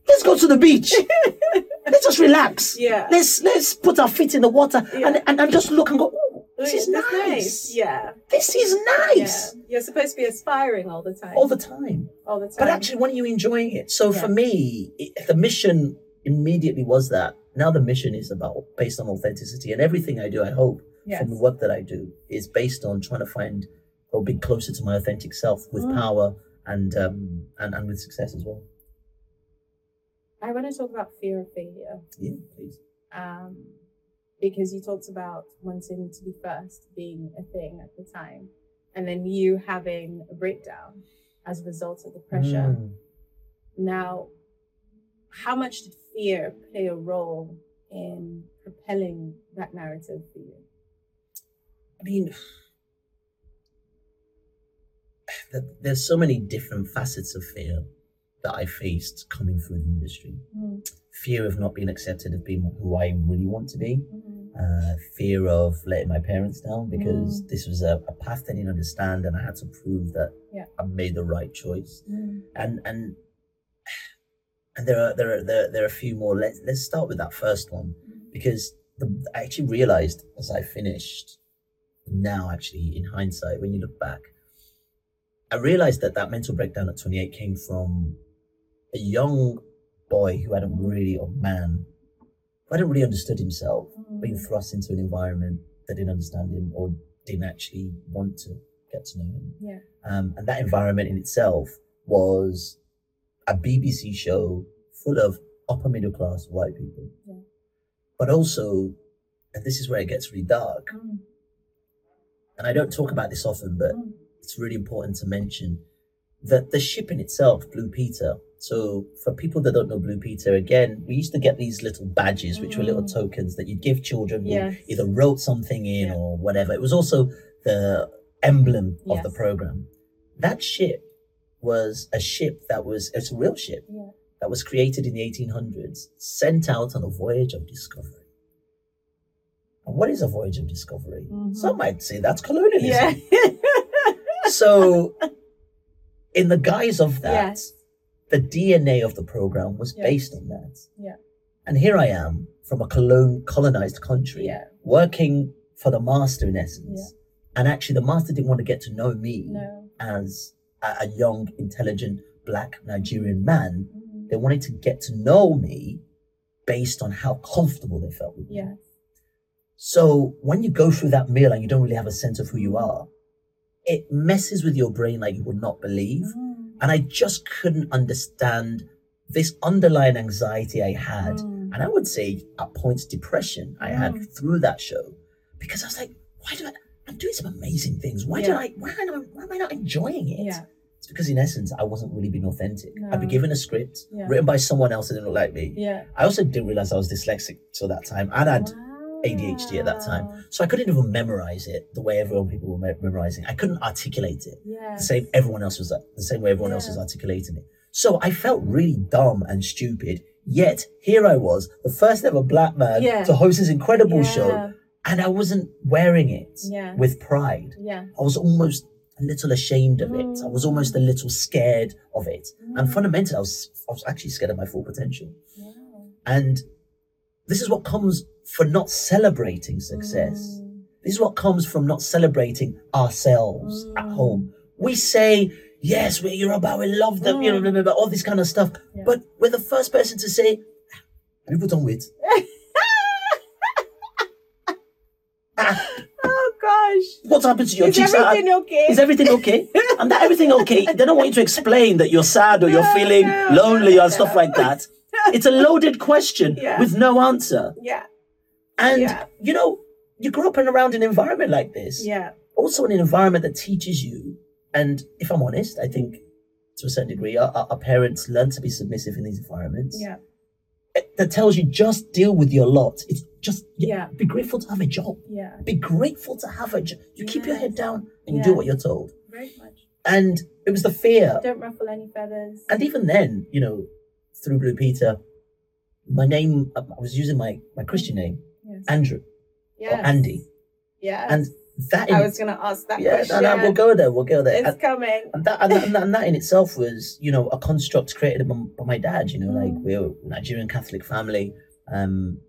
Let's go to the beach. (laughs) let's just relax. Yeah. Let's let's put our feet in the water Yeah. and, and and just look and go. Oh, this is That's nice. Yeah. This is nice Yeah. You're supposed to be aspiring all the time. all the time. all the time. But actually, when are you enjoying it? So Yeah. for me, it, the mission immediately was that. Now the mission is about based on authenticity, and everything I do, I hope, yes. from the work that I do, is based on trying to find or be closer to my authentic self with Mm. power and um and, and with success as well. I want to talk about fear of failure. Yeah, please. um, because you talked about wanting to be first being a thing at the time, and then you having a breakdown as a result of the pressure. Mm. Now, how much did fear play a role in propelling that narrative for you? I mean, (sighs) there's so many different facets of fear that I faced coming through the industry. Fear of not being accepted of being who I really want to be. Uh, fear of letting my parents down because mm. this was a, a path they didn't understand, and I had to prove that Yeah. I made the right choice. Mm. And and and there are there are there, there are a few more. Let's let's start with that first one mm. because the, I actually realized as I finished now actually in hindsight when you look back I realized that that mental breakdown at 28 came from a young boy who hadn't really or man who hadn't really understood himself being mm. thrust into an environment that didn't understand him or didn't actually want to get to know him. Yeah. um, and that environment in itself was a BBC show full of upper middle class white people. Yeah. but also and this is where it gets really dark mm. and I don't talk about this often, but mm. it's really important to mention that the ship in itself, Blue Peter, So for people that don't know Blue Peter, again, we used to get these little badges, which were little tokens that you'd give children who Yes. either wrote something in Yeah. or whatever. It was also the emblem of the program. That ship was a ship that was it's a real ship Yeah. that was created in the 1800s, sent out on a voyage of discovery. And what is a voyage of discovery? Mhm. Some might say that's colonialism. Yeah. (laughs) So, in the guise of that, Yes. The DNA of the program was Yeah. based on that. Yeah. And here I am from a colon- colonized country, Yeah. working for the master in essence. And actually, the master didn't want to get to know me No. as a, a young, intelligent, black Nigerian man. Mhm. They wanted to get to know me based on how comfortable they felt with me. Yeah. So when you go through that meal and you don't really have a sense of who you are, it messes with your brain like you would not believe. Mm. And I just couldn't understand this underlying anxiety I had. Mm. And I would say at points depression I had Mm. through that show. Because I was like, why do I I'm doing some amazing things. Why Yeah. I why am I why am I not enjoying it? Yeah. It's because in essence I wasn't really being authentic. I'd be given a script Yeah. written by someone else that didn't look like me. Yeah. I also didn't realize I was dyslexic till that time. And I'd ADHD at that time. So I couldn't even memorize it the way everyone people were memorizing. I couldn't articulate it Yeah. the same everyone else was the same way everyone else was articulating it. So I felt really dumb and stupid. Yet here I was, the first ever black man Yeah. to host this incredible show, and I wasn't wearing it Yeah. with pride. Yeah. I was almost a little ashamed of it. I was almost a little scared of it. And Mm. fundamentally, I was I was actually scared of my full potential. And this is what comes for not celebrating success. This is what comes from not celebrating ourselves at Mm. home. We say, yes, we're Yoruba, we love them, you know, blah, all this kind of stuff. Yeah. But we're the first person to say, have you put on weight? Oh gosh. What's happened to your Is cheeks? Are- everything okay? Is everything okay? (laughs) and that everything okay? They don't want you to explain that you're sad or you're No, feeling no, lonely no, or stuff like that. (laughs) It's a loaded question Yeah. with no answer. yeah. And, Yeah. you know, you grow up in around an environment like this. Yeah. also an environment that teaches you. And if I'm honest, I think to a certain degree, our, our parents learn to be submissive in these environments. Yeah. It- That tells you just deal with your lot. It's just Yeah. Be grateful to have a job. Yeah. Be grateful to have a job. You keep your head down and you do what you're told. Very much. And it was the fear. Don't ruffle any feathers. And even then, you know, through Blue Peter, my name, I was using my, my Christian name, Yes. Andrew yes. or Andy. Yeah. And that, in, I was gonna ask that yeah, question. no, no, we'll go there, we'll go there. It's coming. and that, and that, and that, and that in itself was, you know, a construct created by, by my dad. You know, like Mm. we're a Nigerian Catholic family. Um,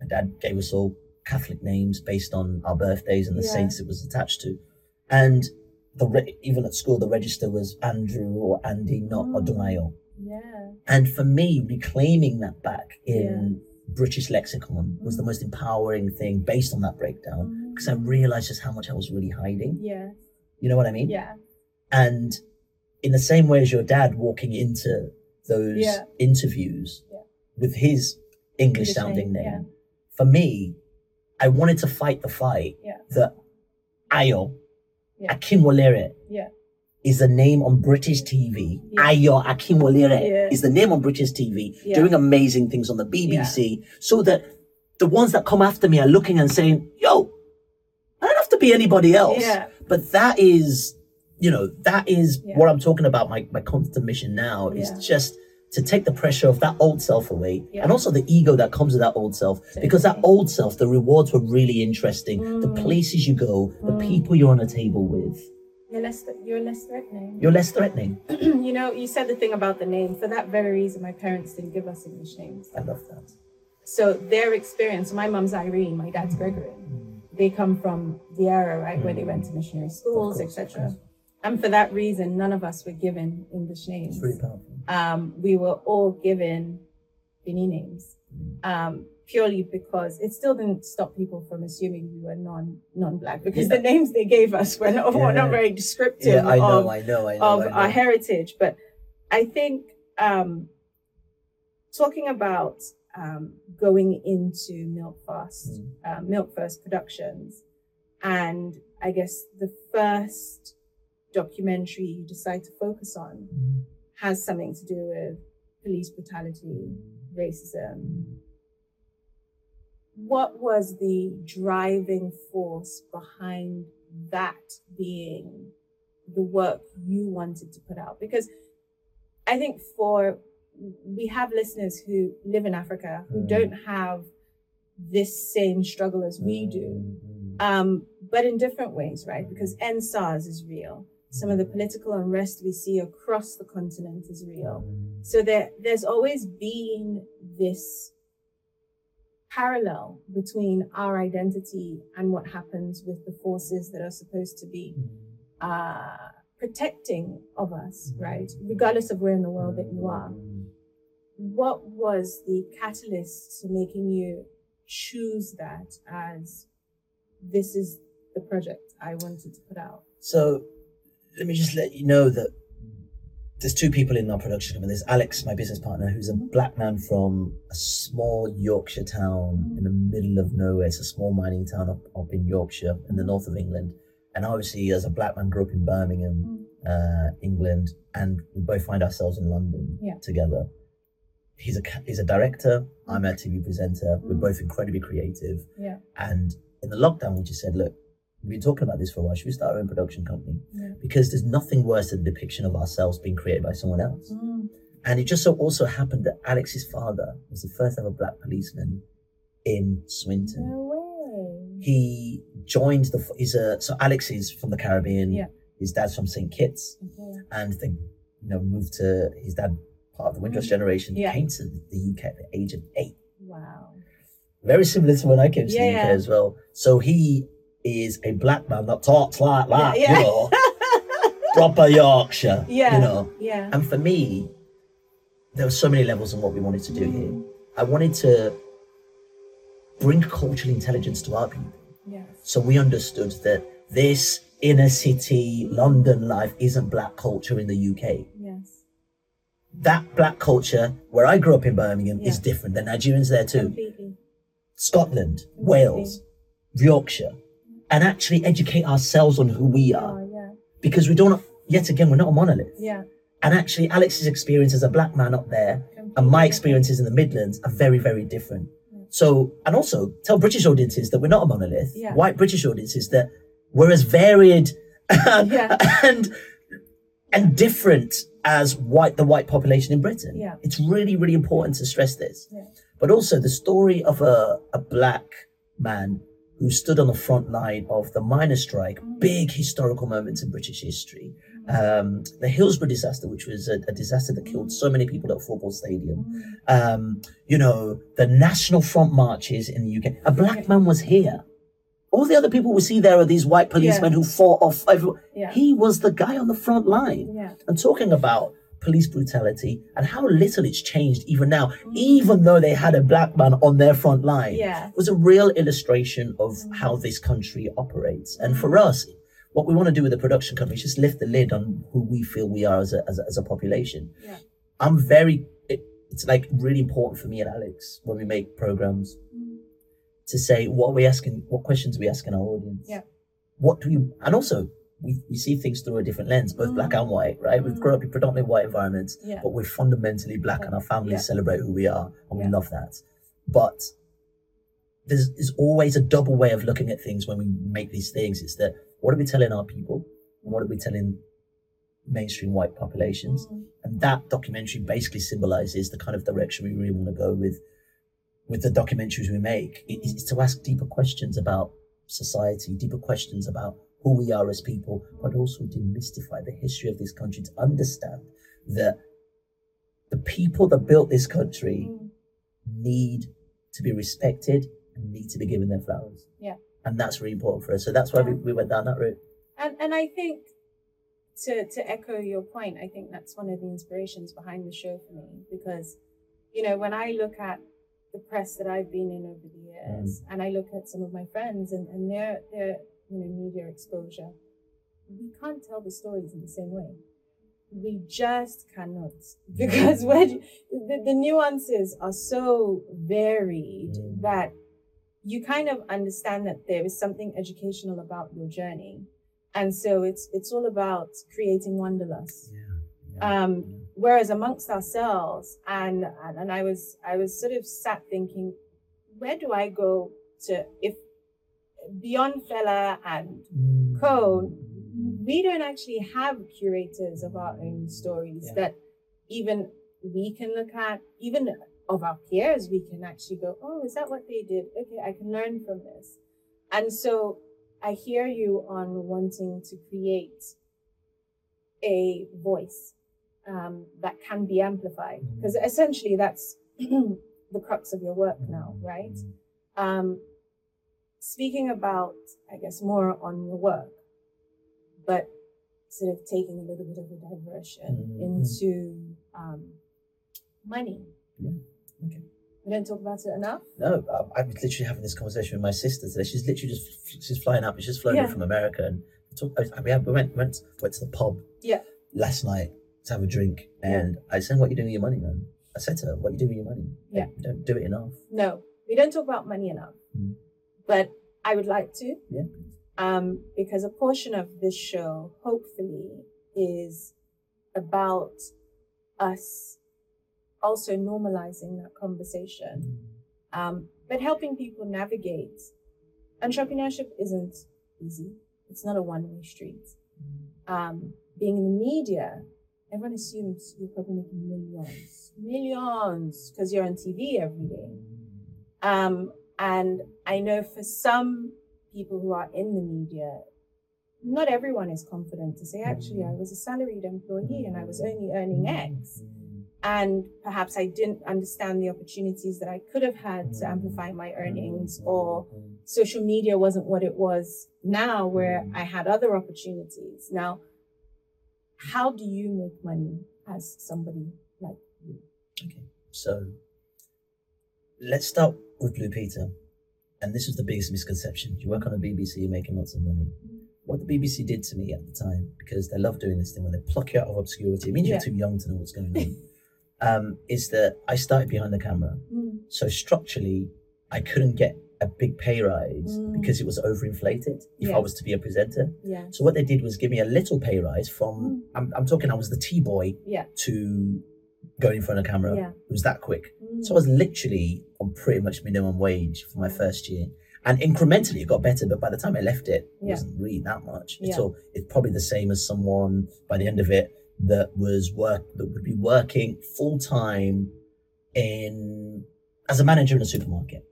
my dad gave us all Catholic names based on our birthdays and the Yeah. saints it was attached to, and the re- even at school the register was Andrew or Andy, not Mm. Odunayo. Yeah. And for me, reclaiming that back in British lexicon was the Mm. most empowering thing based on that breakdown Mm. because I realized just how much I was really hiding. Yeah. You know what I mean? Yeah. And in the same way as your dad walking into those Yeah. interviews Yeah. with his English sounding name, name, yeah. for me, I wanted to fight the fight Yeah. that Ayo, Yeah. Akinwolere, Yeah. Is the name on British TV. Yeah. Ayo Akinwolere Yeah. is the name on British TV, Yeah. doing amazing things on the BBC, so that the ones that come after me are looking and saying, yo, I don't have to be anybody else. Yeah. But that is, you know, that is Yeah. what I'm talking about. My, my constant mission now is Yeah. just to take the pressure of that old self away Yeah. and also the ego that comes with that old self. Because that old self, the rewards were really interesting. The Mm. places you go, the Mm. people you're on a table with, You're less. You're less threatening. you're less threatening. (clears throat) you know, you said the thing about the name. For that very reason, my parents didn't give us English names. I love that. So their experience. My mum's Irene. My dad's Gregory. They come from the era right where they went to missionary schools, Of course, of etc. And for that reason, none of us were given English names. It's really powerful. um, we were all given Bini names um, purely because it still didn't stop people from assuming we were non non black because Yeah. the names they gave us were not, were not very descriptive Yeah, I know, of, I know, I know. of our heritage. But I think um, talking about um, going into Milk Fast, Mm. uh, Milk First Productions, and I guess the first documentary you decide to focus on Mm. has something to do with police brutality, racism. What was the driving force behind that being the work you wanted to put out? Because I think for we have listeners who live in Africa who Mm. don't have this same struggle as we do, um, but in different ways, right? Because EndSARS is real. Some of the political unrest we see across the continent is real. So there, there's always been this parallel between our identity and what happens with the forces that are supposed to be hmm. uh, protecting of us, hmm. right? Regardless of where in the world that you are. Hmm. What was the catalyst to making you choose that as this is the project I wanted to put out? So let me just let you know that there's two people in our production company. There's Alex, my business partner, who's a black man from a small Yorkshire town in the middle of nowhere. It's a small mining town up, up in Yorkshire in the north of England. And obviously, as a black man, grew up in Birmingham, uh, England, and we both find ourselves in London Yeah. together. He's a he's a director. I'm a TV presenter. We're Mm. both incredibly creative. Yeah. And in the lockdown, we just said, look, we've been talking about this for a while. Should we start our own production company? Yeah. Because there's nothing worse than the depiction of ourselves being created by someone else. Mm. And it just so also happened that Alex's father was the first ever black policeman in Swinton. No way. He joined the, he's a, so Alex is from the Caribbean. Yeah. His dad's from St. Kitts Okay. and they, you know, moved to, his dad, part of the Windrush Mm. generation, Yeah. came to the UK at the age of eight. Wow. Very similar to when I came to the UK yeah. as well. So he is a black man that talks like that, Yeah, yeah. you know, (laughs) proper Yorkshire, Yeah. you know. Yeah. And for me, there were so many levels in what we wanted to do here. I wanted to bring cultural intelligence to our people. Yes. So we understood that this inner city London life isn't black culture in the UK. Yes. That black culture, where I grew up in Birmingham, is different. The Nigerians there too. Completely. Scotland, Wales, Yorkshire, and actually educate ourselves on who we are. Oh, yeah. Because we don't, yet again, we're not a monolith. Yeah. And actually, Alex's experience as a black man up there and my experiences in the Midlands are very, very different. So, and also tell British audiences that we're not a monolith. Yeah. White British audiences that we're as varied and, (laughs) Yeah. and and different as white the white population in Britain. Yeah. It's really, really important to stress this. Yeah. But also the story of a, a black man who stood on the front line of the miners' strike, big historical moments in British history. Um, the Hillsborough disaster, which was a, a disaster that killed so many people at football stadium. Um, you know, the National Front marches in the UK. A black man was here. All the other people we see there are these white policemen who fought off everyone. Yeah. He was the guy on the front line. Yeah. And talking about police brutality and how little it's changed even now, even though they had a black man on their front line. Yeah. It was a real illustration of how this country operates. And for us, what we want to do with the production company is just lift the lid on who we feel we are as a, as a, as a population. Yeah. I'm very, it, it's like really important for me and Alex when we make programs to say, what are we asking, what questions are we asking our audience? Yeah. What do we, and also, we, we see things through a different lens, both black and white, right? We've Mm. grown up in predominantly white environments, Yeah. but we're fundamentally black and our families Yeah. celebrate who we are and we love that. But there's, there's always a double way of looking at things when we make these things. It's that what are we telling our people? And what are we telling mainstream white populations? Mm. And that documentary basically symbolizes the kind of direction we really want to go with with the documentaries we make. It is to ask deeper questions about society, deeper questions about who we are as people, but also demystify the history of this country to understand that the people that built this country Mm. need to be respected and need to be given their flowers. Yeah. And that's really important for us. So that's why we, we went down that route. And and I think to to echo your point, I think that's one of the inspirations behind the show for me because, you know, when I look at the press that I've been in over the years, and I look at some of my friends and, and their their you know media exposure, we can't tell the stories in the same way. We just cannot because (laughs) when the, the nuances are so varied Mm. that you kind of understand that there is something educational about your journey and so it's it's all about creating wanderlust Yeah. Um, whereas amongst ourselves, and, and and I was I was sort of sat thinking, where do I go to if beyond Fella and Mm. Co, we don't actually have curators of our own stories Yeah. that even we can look at, even of our peers, we can actually go, oh, is that what they did? Okay, I can learn from this. And so I hear you on wanting to create a voice um, that can be amplified, because essentially that's (clears throat) the crux of your work now, right? Um, speaking about, I guess, more on your work, but sort of taking a little bit of a diversion Mhm. into um, money. Yeah, okay. We don't talk about it enough. No, I, I was literally having this conversation with my sister today. She's literally just she's flying up. She's just flown in Yeah. from America, and talk, I, we, went went went to the pub. Yeah. Last night to have a drink, Yeah. and I said, "What are you doing with your money, man?" I said to her, "What you doing with your money? Yeah. you don't do it enough." No, we don't talk about money enough. Mm. But I would like to. Yeah. Um, because a portion of this show, hopefully, is about us also normalizing that conversation, um, but helping people navigate. Entrepreneurship isn't easy. It's not a one-way street. Um, being in the media, everyone assumes you're probably making millions, millions, because you're on TV every day. Um, and I know for some people who are in the media, not everyone is confident to say, actually, I was a salaried employee and I was only earning X. And perhaps I didn't understand the opportunities that I could have had to amplify my earnings, or social media wasn't what it was now, where I had other opportunities. Now, how do you make money as somebody like you? Okay, so let's start with Blue Peter. And this was the biggest misconception. You work on the BBC, you're making lots of money. What the BBC did to me at the time, because they love doing this thing when they pluck you out of obscurity, it means Yeah. you're too young to know what's going on, (laughs) um, is that I started behind the camera. Mm, So structurally, I couldn't get a big pay rise Mm. because it was overinflated if I was to be a presenter. yeah. So what they did was give me a little pay rise from, I'm, I'm talking, I was the T-boy Mm. Yeah. to going in front of camera. Yeah. It was that quick. Mm. So I was literally on pretty much minimum wage for my first year. And incrementally it got better, but by the time I left it, it Yeah. wasn't really that much. Yeah. It's all it's probably the same as someone by the end of it that was work that would be working full time in as a manager in a supermarket.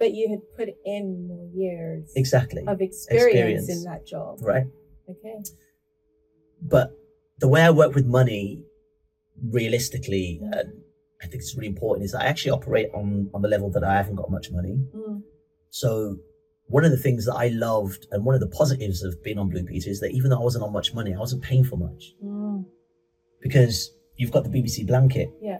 but you had put in more years Exactly. of experience, Experience. in that job. Right. Okay. But the way I work with money realistically, and I think it's really important, is I actually operate on, on the level that I haven't got much money. Mm, So one of the things that I loved and one of the positives of being on Blue Peter is that even though I wasn't on much money, I wasn't paying for much mm, because you've got the BBC blanket, Yeah.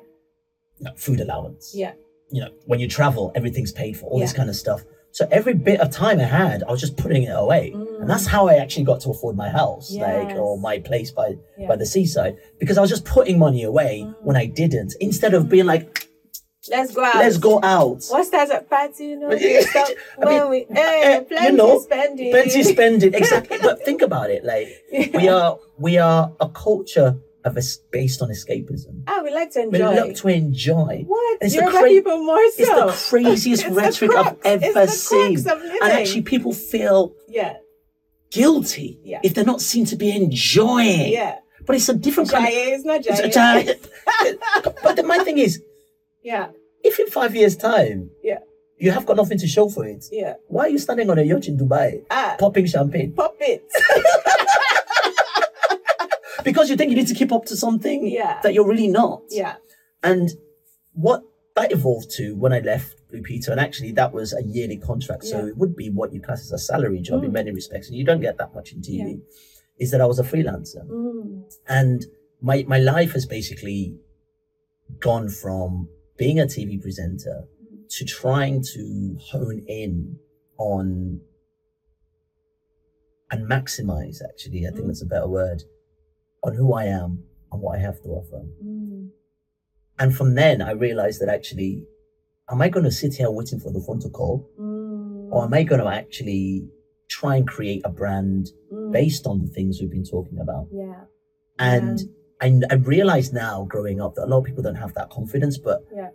you know, food allowance. yeah. You know, when you travel, everything's paid for, all this kind of stuff. So every bit of time I had, I was just putting it away. Mm. And that's how I actually got to afford my house, like, or my place by, Yeah. by the seaside, because I was just putting money away Mm. when I didn't, instead of being like, Let's go out. let's go out. What's that at party? You know, But- we stop I mean, (laughs) we eh, eh, you plenty know, spending. Plenty spending, (laughs) exactly. but think about it, like, we are we are a culture of es- based on escapism. Ah, we like to enjoy. We look to enjoy. what? It's the Yoruba cra- people more so. It's the craziest It's rhetoric crux. I've ever it's the seen. crux of living. And actually, people feel yeah, guilty Yeah. if they're not seen to be enjoying. yeah. But it's a different kind of. Is not It's a Jaye. (laughs) but the, my thing is, Yeah, if in five years' time, Yeah. you have got nothing to show for it, yeah. why are you standing on a yacht in Dubai Ah, popping champagne? pop it. (laughs) Because you think you need to keep up to something Yeah. that you're really not. yeah, And what that evolved to when I left Blue Peter, and actually that was a yearly contract, so Yeah. it would be what you class as a salary job in Mm. many respects, and you don't get that much in TV. Is that I was a freelancer, mm, and my my life has basically gone from being a TV presenter to trying to hone in on and maximize. Actually, I think Mm. that's a better word on who I am and what I have to offer. mm, And from then, I realized that actually, am I going to sit here waiting for the phone to call? mm, Or am I going to actually try and create a brand mm. based on the things we've been talking about? Yeah, And I, I realize now growing up that a lot of people don't have that confidence, but Yeah.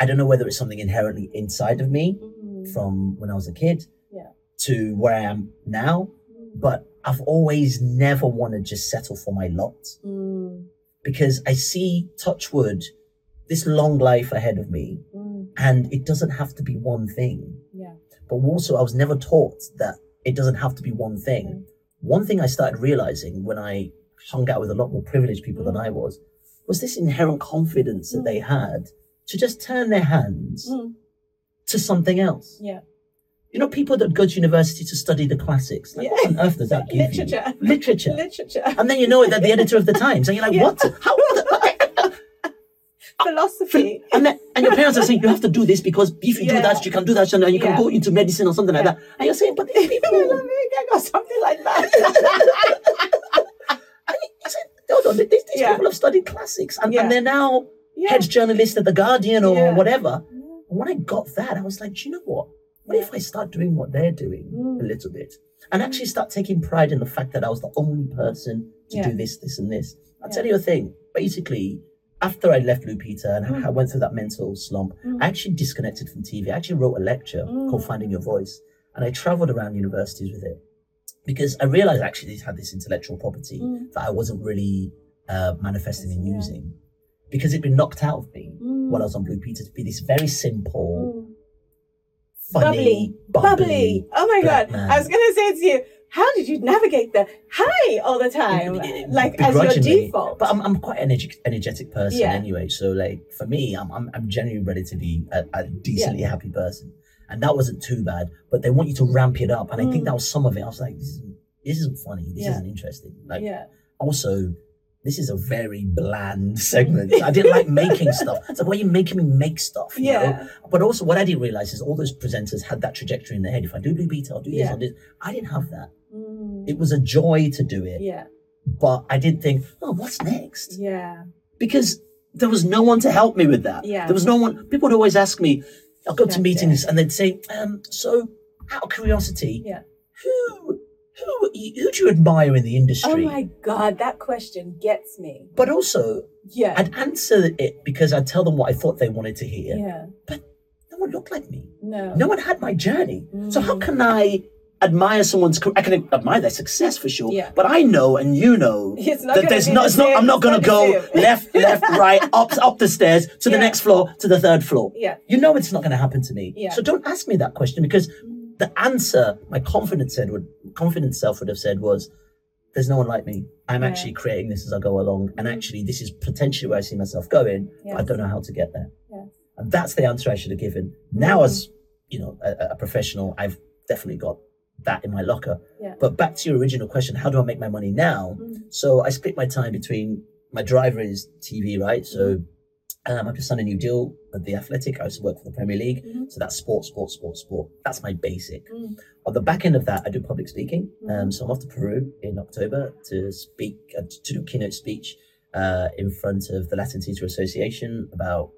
I don't know whether it's something inherently inside of me Mm. from when I was a kid Yeah. to where I am now, but I've always never wanted to just settle for my lot Mm. because I see Touchwood, this long life ahead of me, Mm. and it doesn't have to be one thing. Yeah. But also, I was never taught that it doesn't have to be one thing. Mm. One thing I started realizing when I hung out with a lot more privileged people than Mm. I was was this inherent confidence that Mm. they had to just turn their hands Mm. to something else. Yeah. You know, people that go to university to study the classics. Like, Yeah. What on earth does that give Literature. you? Literature. Literature. And then you know that the editor of the Times, and you're like, Yeah. what? How? Philosophy. (laughs) And, then, and your parents are saying you have to do this because if you do that, you can do that, and you can go into medicine or something like that. And you're saying, but these (laughs) people, I got something like that. (laughs) And you said, hold on, these, these Yeah. people have studied classics and, Yeah. and they're now yeah. head journalists at The Guardian or Yeah. whatever. Yeah. And when I got that, I was like, do you know what? What if I start doing what they're doing Mm. a little bit and actually start taking pride in the fact that I was the only person to Yeah. do this, this, and this? I'll Yeah. tell you a thing. Basically, after I left Blue Peter and Mm. I went through that mental slump, Mm. I actually disconnected from TV. I actually wrote a lecture Mm. called Finding Your Voice and I traveled around universities with it because I realized actually it had this intellectual property Mm. that I wasn't really uh, manifesting and using because it'd been knocked out of me Mm. while I was on Blue Peter to be this very simple, Mm. Funny, bubbly, bubbly. Oh my god! man. I was gonna say to you, how did you navigate the high all the time, like as your default? But I'm, I'm quite an energetic, energetic person Yeah. anyway. So like for me, I'm I'm, I'm genuinely relatively a, a decently happy person, and that wasn't too bad. But they want you to ramp it up, and I think Mm. that was some of it. I was like, this isn't this isn't funny. This Yeah. isn't interesting. Like yeah, also. This is a very bland (laughs) segment. I didn't like making stuff. It's like, why are you making me make stuff? you know? yeah, But also, what I didn't realize is all those presenters had that trajectory in their head. If I do Blue Peter, I'll do this, Yeah. I'll do this. I didn't have that. Mm. It was a joy to do it, yeah, but I didn't think, oh, what's next? yeah, Because there was no one to help me with that. Yeah. There was no one. People would always ask me, I'll go to meetings and they'd say, um, so out of curiosity, Yeah. who, who, who do you admire in the industry? Oh my god, that question gets me. But also, Yeah, I'd answer it because I'd tell them what I thought they wanted to hear. yeah, but No one looked like me. no, No one had my journey. So how Mm. can I admire someone's career? I can admire their success for sure. Yeah. But I know and you know (laughs) that there's not it's not I'm not gonna go the (laughs) left, left, (laughs) right, up up the stairs to the next floor to the third floor. yeah, You know it's not gonna happen to me. Yeah. So don't ask me that question because the answer my confident said would confident self would have said was there's no one like me. I'm Yeah. actually creating this as I go along. And Mhm. actually this is potentially where I see myself going. yeah, I don't know how to get there. And that's the answer I should have given. Now, Mhm. as you know, a, a professional, I've definitely got that in my locker. Yeah. But back to your original question, how do I make my money now? Mm. So I split my time between my driver is TV, right? So Mm-hmm. Um, I've just signed a new deal at the Athletic. I used to work for the Premier League. Mhm. So that's sport, sport, sport, sport. That's my basic. Mm. On the back end of that, I do public speaking. Um, Mhm. so I'm off to Peru in October to speak, uh, to do keynote speech uh, in front of the Latin Theatre Association about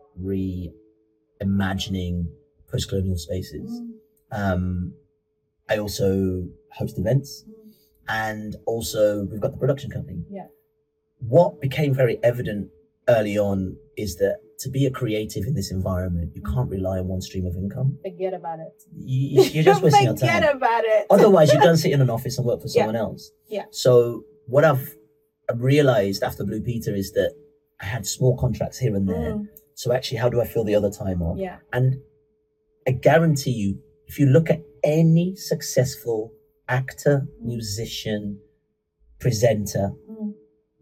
reimagining post-colonial spaces. Mm. Um, I also host events, Mm. and also we've got the production company. Yeah. What became very evident early on is that to be a creative in this environment, you can't rely on one stream of income. Forget about it. You, you're just (laughs) wasting your time. Forget about it. Otherwise, you don't (laughs) sit in an office and work for Yeah. someone else. Yeah. So what I've realized after Blue Peter is that I had small contracts here and there. Mm. So actually, how do I fill the other time off? Yeah. And I guarantee you, if you look at any successful actor, musician, presenter, Mm.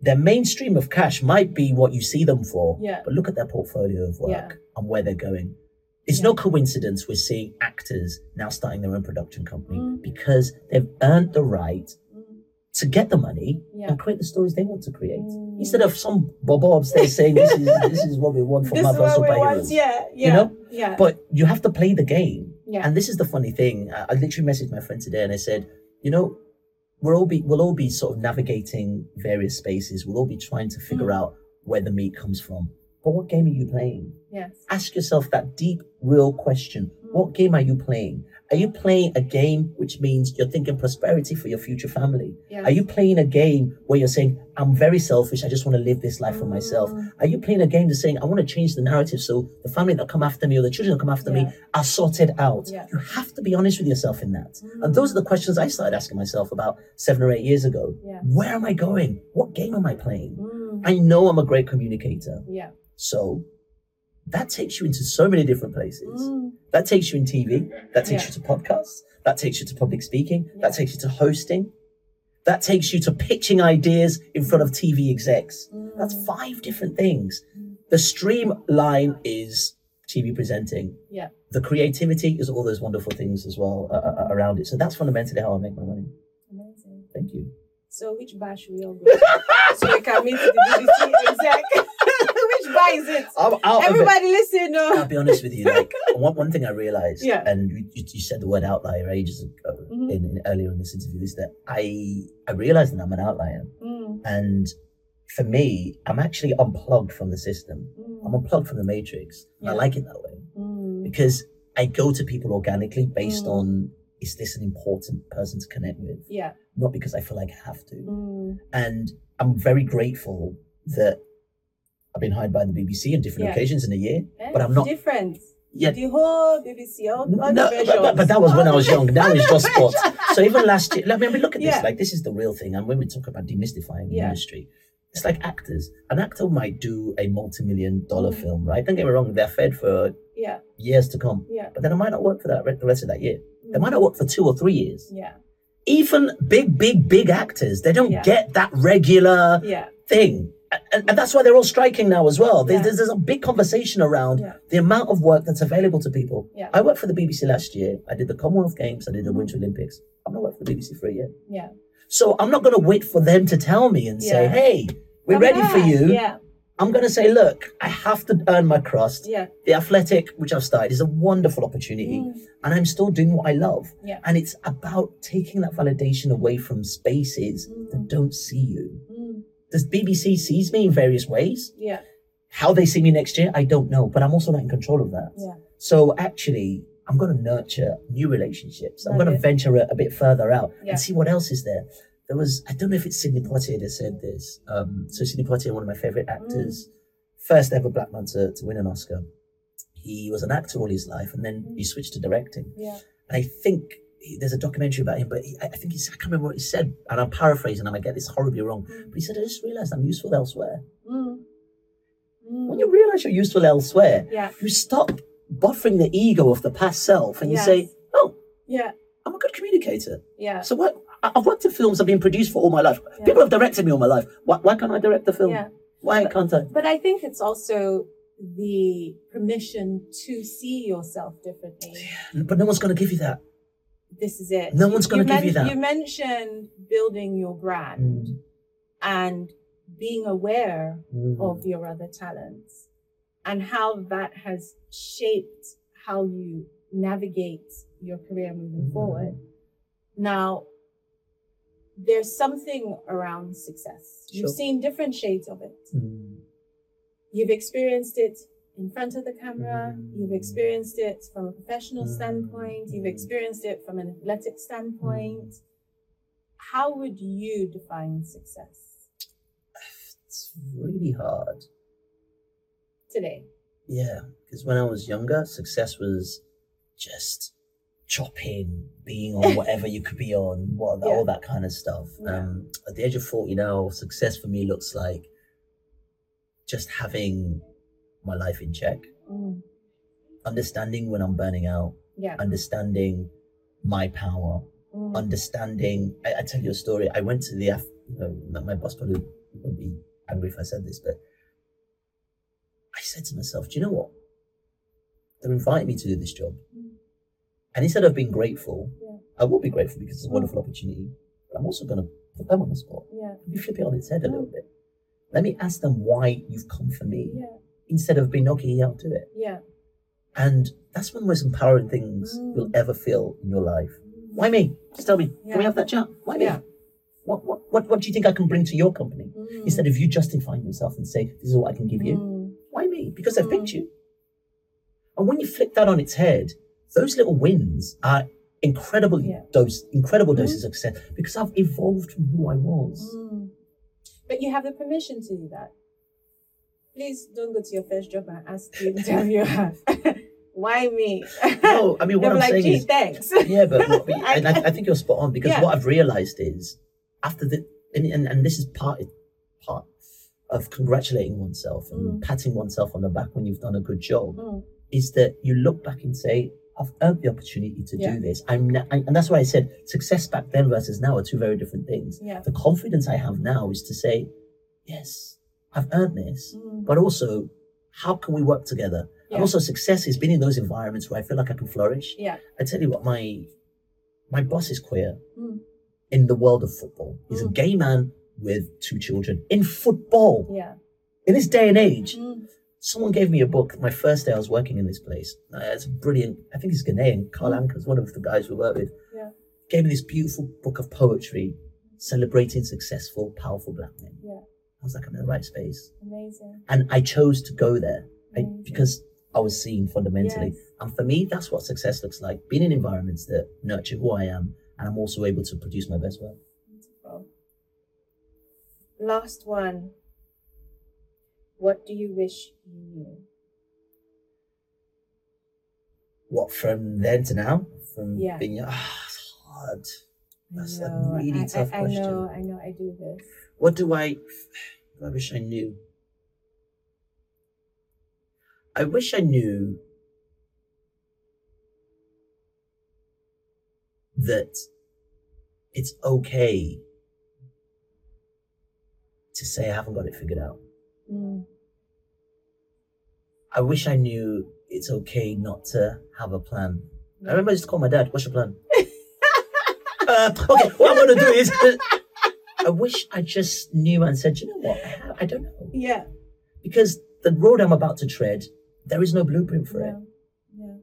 Their mainstream of cash might be what you see them for. Yeah. But look at their portfolio of work Yeah. and where they're going. It's Yeah. no coincidence we're seeing actors now starting their own production company Mm. because they've earned the right to get the money Yeah. and create the stories they want to create. Mm. Instead of some bobo upstairs saying this is (laughs) this is what we want from This is other what we superheroes. Yeah. Yeah. know? Yeah. But you have to play the game. yeah. And this is the funny thing. I I literally messaged my friend today and I said, you know, we'll all be we'll all be sort of navigating various spaces. We'll all be trying to figure Mm. out where the meat comes from. But what game are you playing? yes. Ask yourself that deep, real question. Mm. What game are you playing? Are you playing a game which means you're thinking prosperity for your future family? Yeah. Are you playing a game where you're saying, I'm very selfish, I just want to live this life for myself? Mm. Are you playing a game that's saying, I want to change the narrative so the family that come after me or the children that come after me are sorted out? Yeah. You have to be honest with yourself in that. And those are the questions I started asking myself about seven or eight years ago. Yeah. Where am I going? What game am I playing? Mm. I know I'm a great communicator. Yeah. So that takes you into so many different places. Mm. That takes you in TV. That takes Yeah. you to podcasts. That takes you to public speaking. Yeah. That takes you to hosting. That takes you to pitching ideas in front of TV execs. That's Mm. five different things. The streamline is TV presenting. Yeah. The creativity is all those wonderful things as well uh, uh, around it. So that's fundamentally how I make my money. Amazing. Thank you. So which bar should we all go? (laughs) so we can meet the BBC exec. Is it? I'm out of it. Everybody listen. I'll be honest with you. Like (laughs) one, one thing I realized, Yeah. and you, you said the word outlier ages ago Mhm. in, in earlier in this interview, is that I I realized that I'm an outlier, Mm, and for me, I'm actually unplugged from the system. I'm mm, unplugged from the matrix. and I like it that way mm, because I go to people organically based Mm. on is this an important person to connect with, yeah. not because I feel like I have to. Mm, And I'm very grateful that I've been hired by the BBC on different Yeah. occasions in a year. eh, But I'm not- different. Yeah, The whole BBC, all, all No, the but, but, but that was when I was young. Now it's just (laughs) sports. So even last year, like, I mean, look at this. Yeah. Like this is the real thing. And when we talk about demystifying the industry, it's like actors. An actor might do a multi-million dollar Mm. film, right? Don't get me wrong; they're fed for Yeah, years to come. yeah, But then I might not work for that the rest of that year. They Mm. might not work for two or three years. yeah, Even big, big, big actors, they don't Yeah. get that regular yeah, thing. And, and that's why they're all striking now as well. There's, Yeah. there's, there's a big conversation around Yeah. the amount of work that's available to people. Yeah. I worked for the BBC last year. I did the Commonwealth Games. I did the. Winter Olympics. I'm not working for the BBC for a year. yeah. So I'm not going to wait for them to tell me and say, hey, we're Come ready for you. Yeah, I'm going to say, look, I have to earn my crust. yeah. The athletic, which I've started, is a wonderful opportunity. Mm, And I'm still doing what I love. Yeah. And it's about taking that validation away from spaces Mm. that don't see you. mm, The BBC sees me in various ways. yeah, How they see me next year, I don't know, but I'm also not in control of that. yeah. So actually, I'm going to nurture new relationships. I'm Love going to venture a, a bit further out Yeah. and see what else is there. There was, I don't know if it's Sidney Poitier that said this. Um, so Sidney Poitier, one of my favorite actors, first ever black man to, to win an Oscar. He was an actor all his life, and then he switched to directing. Yeah. And I think he- there's a documentary about him, but he, I I think he's, I can't remember what he said, and I'm paraphrasing, I might get this horribly wrong. But he said, I just realized I'm useful elsewhere. Mm, mm, When you realize you're useful elsewhere, yeah, you stop buffering the ego of the past self and you Yes. say, oh, yeah, I'm a good communicator. yeah, So what? I- I've worked in films, I've been produced for all my life. Yeah. People have directed me all my life. Why, why can't I direct the film? yeah. Why can't I? But I think it's also the permission to see yourself differently. But no one's going to give you that. This is it. No one's gonna give you that. You mentioned building your brand Mm. and being aware Mm. of your other talents and how that has shaped how you navigate your career moving Mhm. forward. Now, there's something around success. You've seen different shades of it. Mm. You've experienced it in front of the camera. Mm. You've experienced it from a professional Mm. standpoint. You've Mm. experienced it from an athletic standpoint. How would you define success It's really hard. today? Yeah, because when I was younger, success was just chopping, being on (laughs) whatever you could be on, what Yeah. all that kind of stuff. Yeah. Um, at the age of forty now, success for me looks like just having my life in check, Mm. understanding when I'm burning out, Yeah. understanding my power, Mm. understanding. I, I tell you a story. I went to the, F- you know, my- boss probably would be angry if I said this, but I said to myself, do you know what? They're inviting me to do this job. Mm. And instead of being grateful, Yeah. I will be grateful because it's a Mm. wonderful opportunity. But I'm also going to put them on the spot. Yeah. You flip it on its head a Mm. little bit. Let me ask them why you've come for me Yeah. Instead of being knocking I'll do it. Yeah. And that's one of the most empowering things Mm. you'll ever feel in your life. Why me? Just tell me. Can we have that chat? Why me? Yeah. What, what, what, what do you think I can bring to your company? Mm. Instead of you justifying yourself and say, this is what I can give you. Mm. Why me? Because I've Mm. picked you. And when you flip that on its head, those little wins are incredible Yeah. dose, incredible doses of success because I've evolved from who I was. Mm. But you have the permission to do that. Please don't go to your first job and ask the interviewer, (laughs) why me? No, I mean (laughs) what I'm like, saying is, thanks. (laughs) yeah, but, what- but I I, I think you're spot on because Yeah. what I've realized is after the and, and, and this is part part of congratulating oneself and Mm. patting oneself on the back when you've done a good job Mm. is that you look back and say, I've earned the opportunity to Yeah. do this. I'm na- and that's why I said success back then versus now are two very different things. Yeah. The confidence I have now is to say, yes, I've earned this, Mm. but also, how can we work together? Yeah. And also, success has been in those environments where I feel like I can flourish. Yeah. I tell you what, my my boss is queer Mm. in the world of football. He's a Mm. gay man with two children in football. Yeah. In this day and age, Mm. someone gave me a book my first day I was working in this place. Uh, it's brilliant, I think he's Ghanaian. Carl Anka's one of the guys we work with. Yeah. Gave me this beautiful book of poetry celebrating successful, powerful black men. Yeah. I was like, I'm in the right space. Amazing. And I chose to go there I, because I was seen fundamentally. Yes. And for me, that's what success looks like being in environments that nurture who I am. And I'm also able to produce my best work. Beautiful. Last one. What do you wish you knew? What, from then to now? From Yeah. being, ah, it's hard. I That's a really I, tough I, I question. know, I know, I do this. What do I, (sighs) I wish I knew? I wish I knew that it's okay to say I haven't got it figured out. Mm. I wish I knew it's okay not to have a plan. I remember I used to call my dad, what's your plan? (laughs) uh, okay, what I'm to do is, (laughs) I wish I just knew and said, you know what, I, don't know. Yeah. Because the road I'm about to tread, there is no blueprint for it. Yeah. Yeah.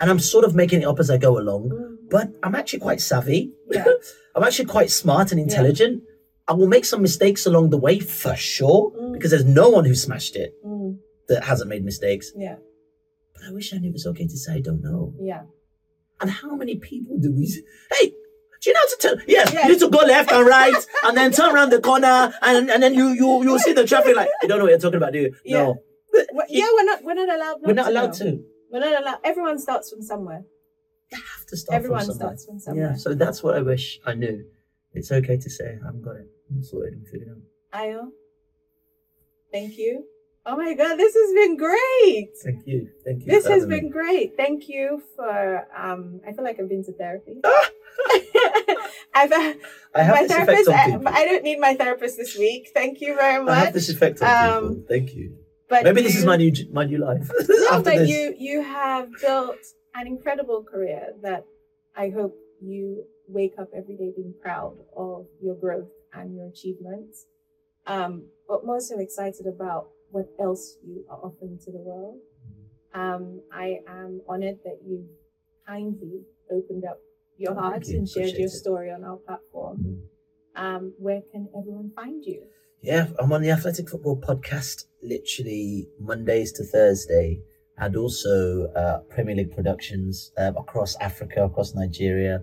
And I'm sort of making it up as I go along, Mm. but I'm actually quite savvy. Yeah. (laughs) I'm actually quite smart and intelligent. Yeah. I will make some mistakes along the way for sure, Mm. because there's no one who smashed it Mm. that hasn't made mistakes. Yeah. But I wish I knew it was okay to say I don't know. Yeah. And how many people do we? Hey, you know how to turn? Yes, Yeah. you need to go left and right, and then turn around the corner, and and then you you you see the traffic light. You don't know what you're talking about, do you? Yeah. No, Well, yeah, we're not. We're not allowed. Not we're not to allowed know. to. We're not allowed. Everyone starts from somewhere. You have to start. Everyone from somewhere. starts from somewhere. Yeah, so that's what I wish I knew. It's okay to say I haven't got it. I'm sorted and figured out. Ayo, thank you. Oh my God, this has been great. Thank you. Thank you. This has having me. been great. Thank you for. Um, I feel like I've been to therapy. (laughs) (laughs) (laughs) I've uh, I have my this effect therapist. on I, people. I don't need my therapist this week. Thank you very much. I have this effect on Um, people. Thank you. But Maybe this is my new my new life. (laughs) No, but this. you you have built an incredible career that I hope you wake up every day being proud of your growth and your achievements. Um, but I'm also excited about what else you are offering to the world. Um, I am honored that you kindly opened up your heart you. and shared Appreciate your it. story on our platform. Mm. Um, where can everyone find you? Yeah, I'm on the Athletic Football Podcast literally Mondays to Thursday, and also uh, Premier League productions um, across Africa, across Nigeria.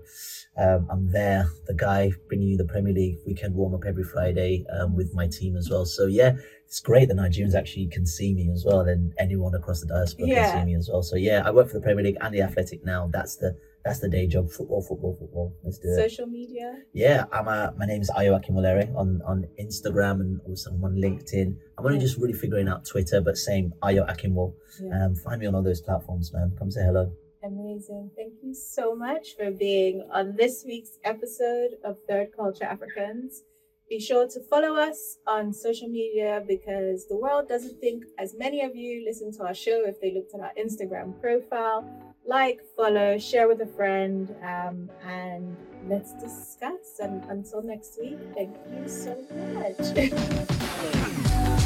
Um, I'm there, the guy bringing you the Premier League weekend warm up every Friday um, with my team as well. So yeah, it's great that Nigerians actually can see me as well, and anyone across the diaspora Yeah. can see me as well. So yeah, I work for the Premier League and the Athletic now. That's the that's the day job. Football, football, football. Let's do it. Social media? Yeah, I'm uh, my name is Ayo Akinwolere on, on Instagram and also on LinkedIn. I'm only Yeah. just really figuring out Twitter, but same Ayo Akimo. Yeah. Um, find me on all those platforms, man. Come say hello. Amazing. Thank you so much for being on this week's episode of Third Culture Africans. Be sure to follow us on social media because the world doesn't think as many of you listen to our show if they looked at our Instagram profile like, follow, share with a friend, um, and let's discuss. And until next week, thank you so much. (laughs)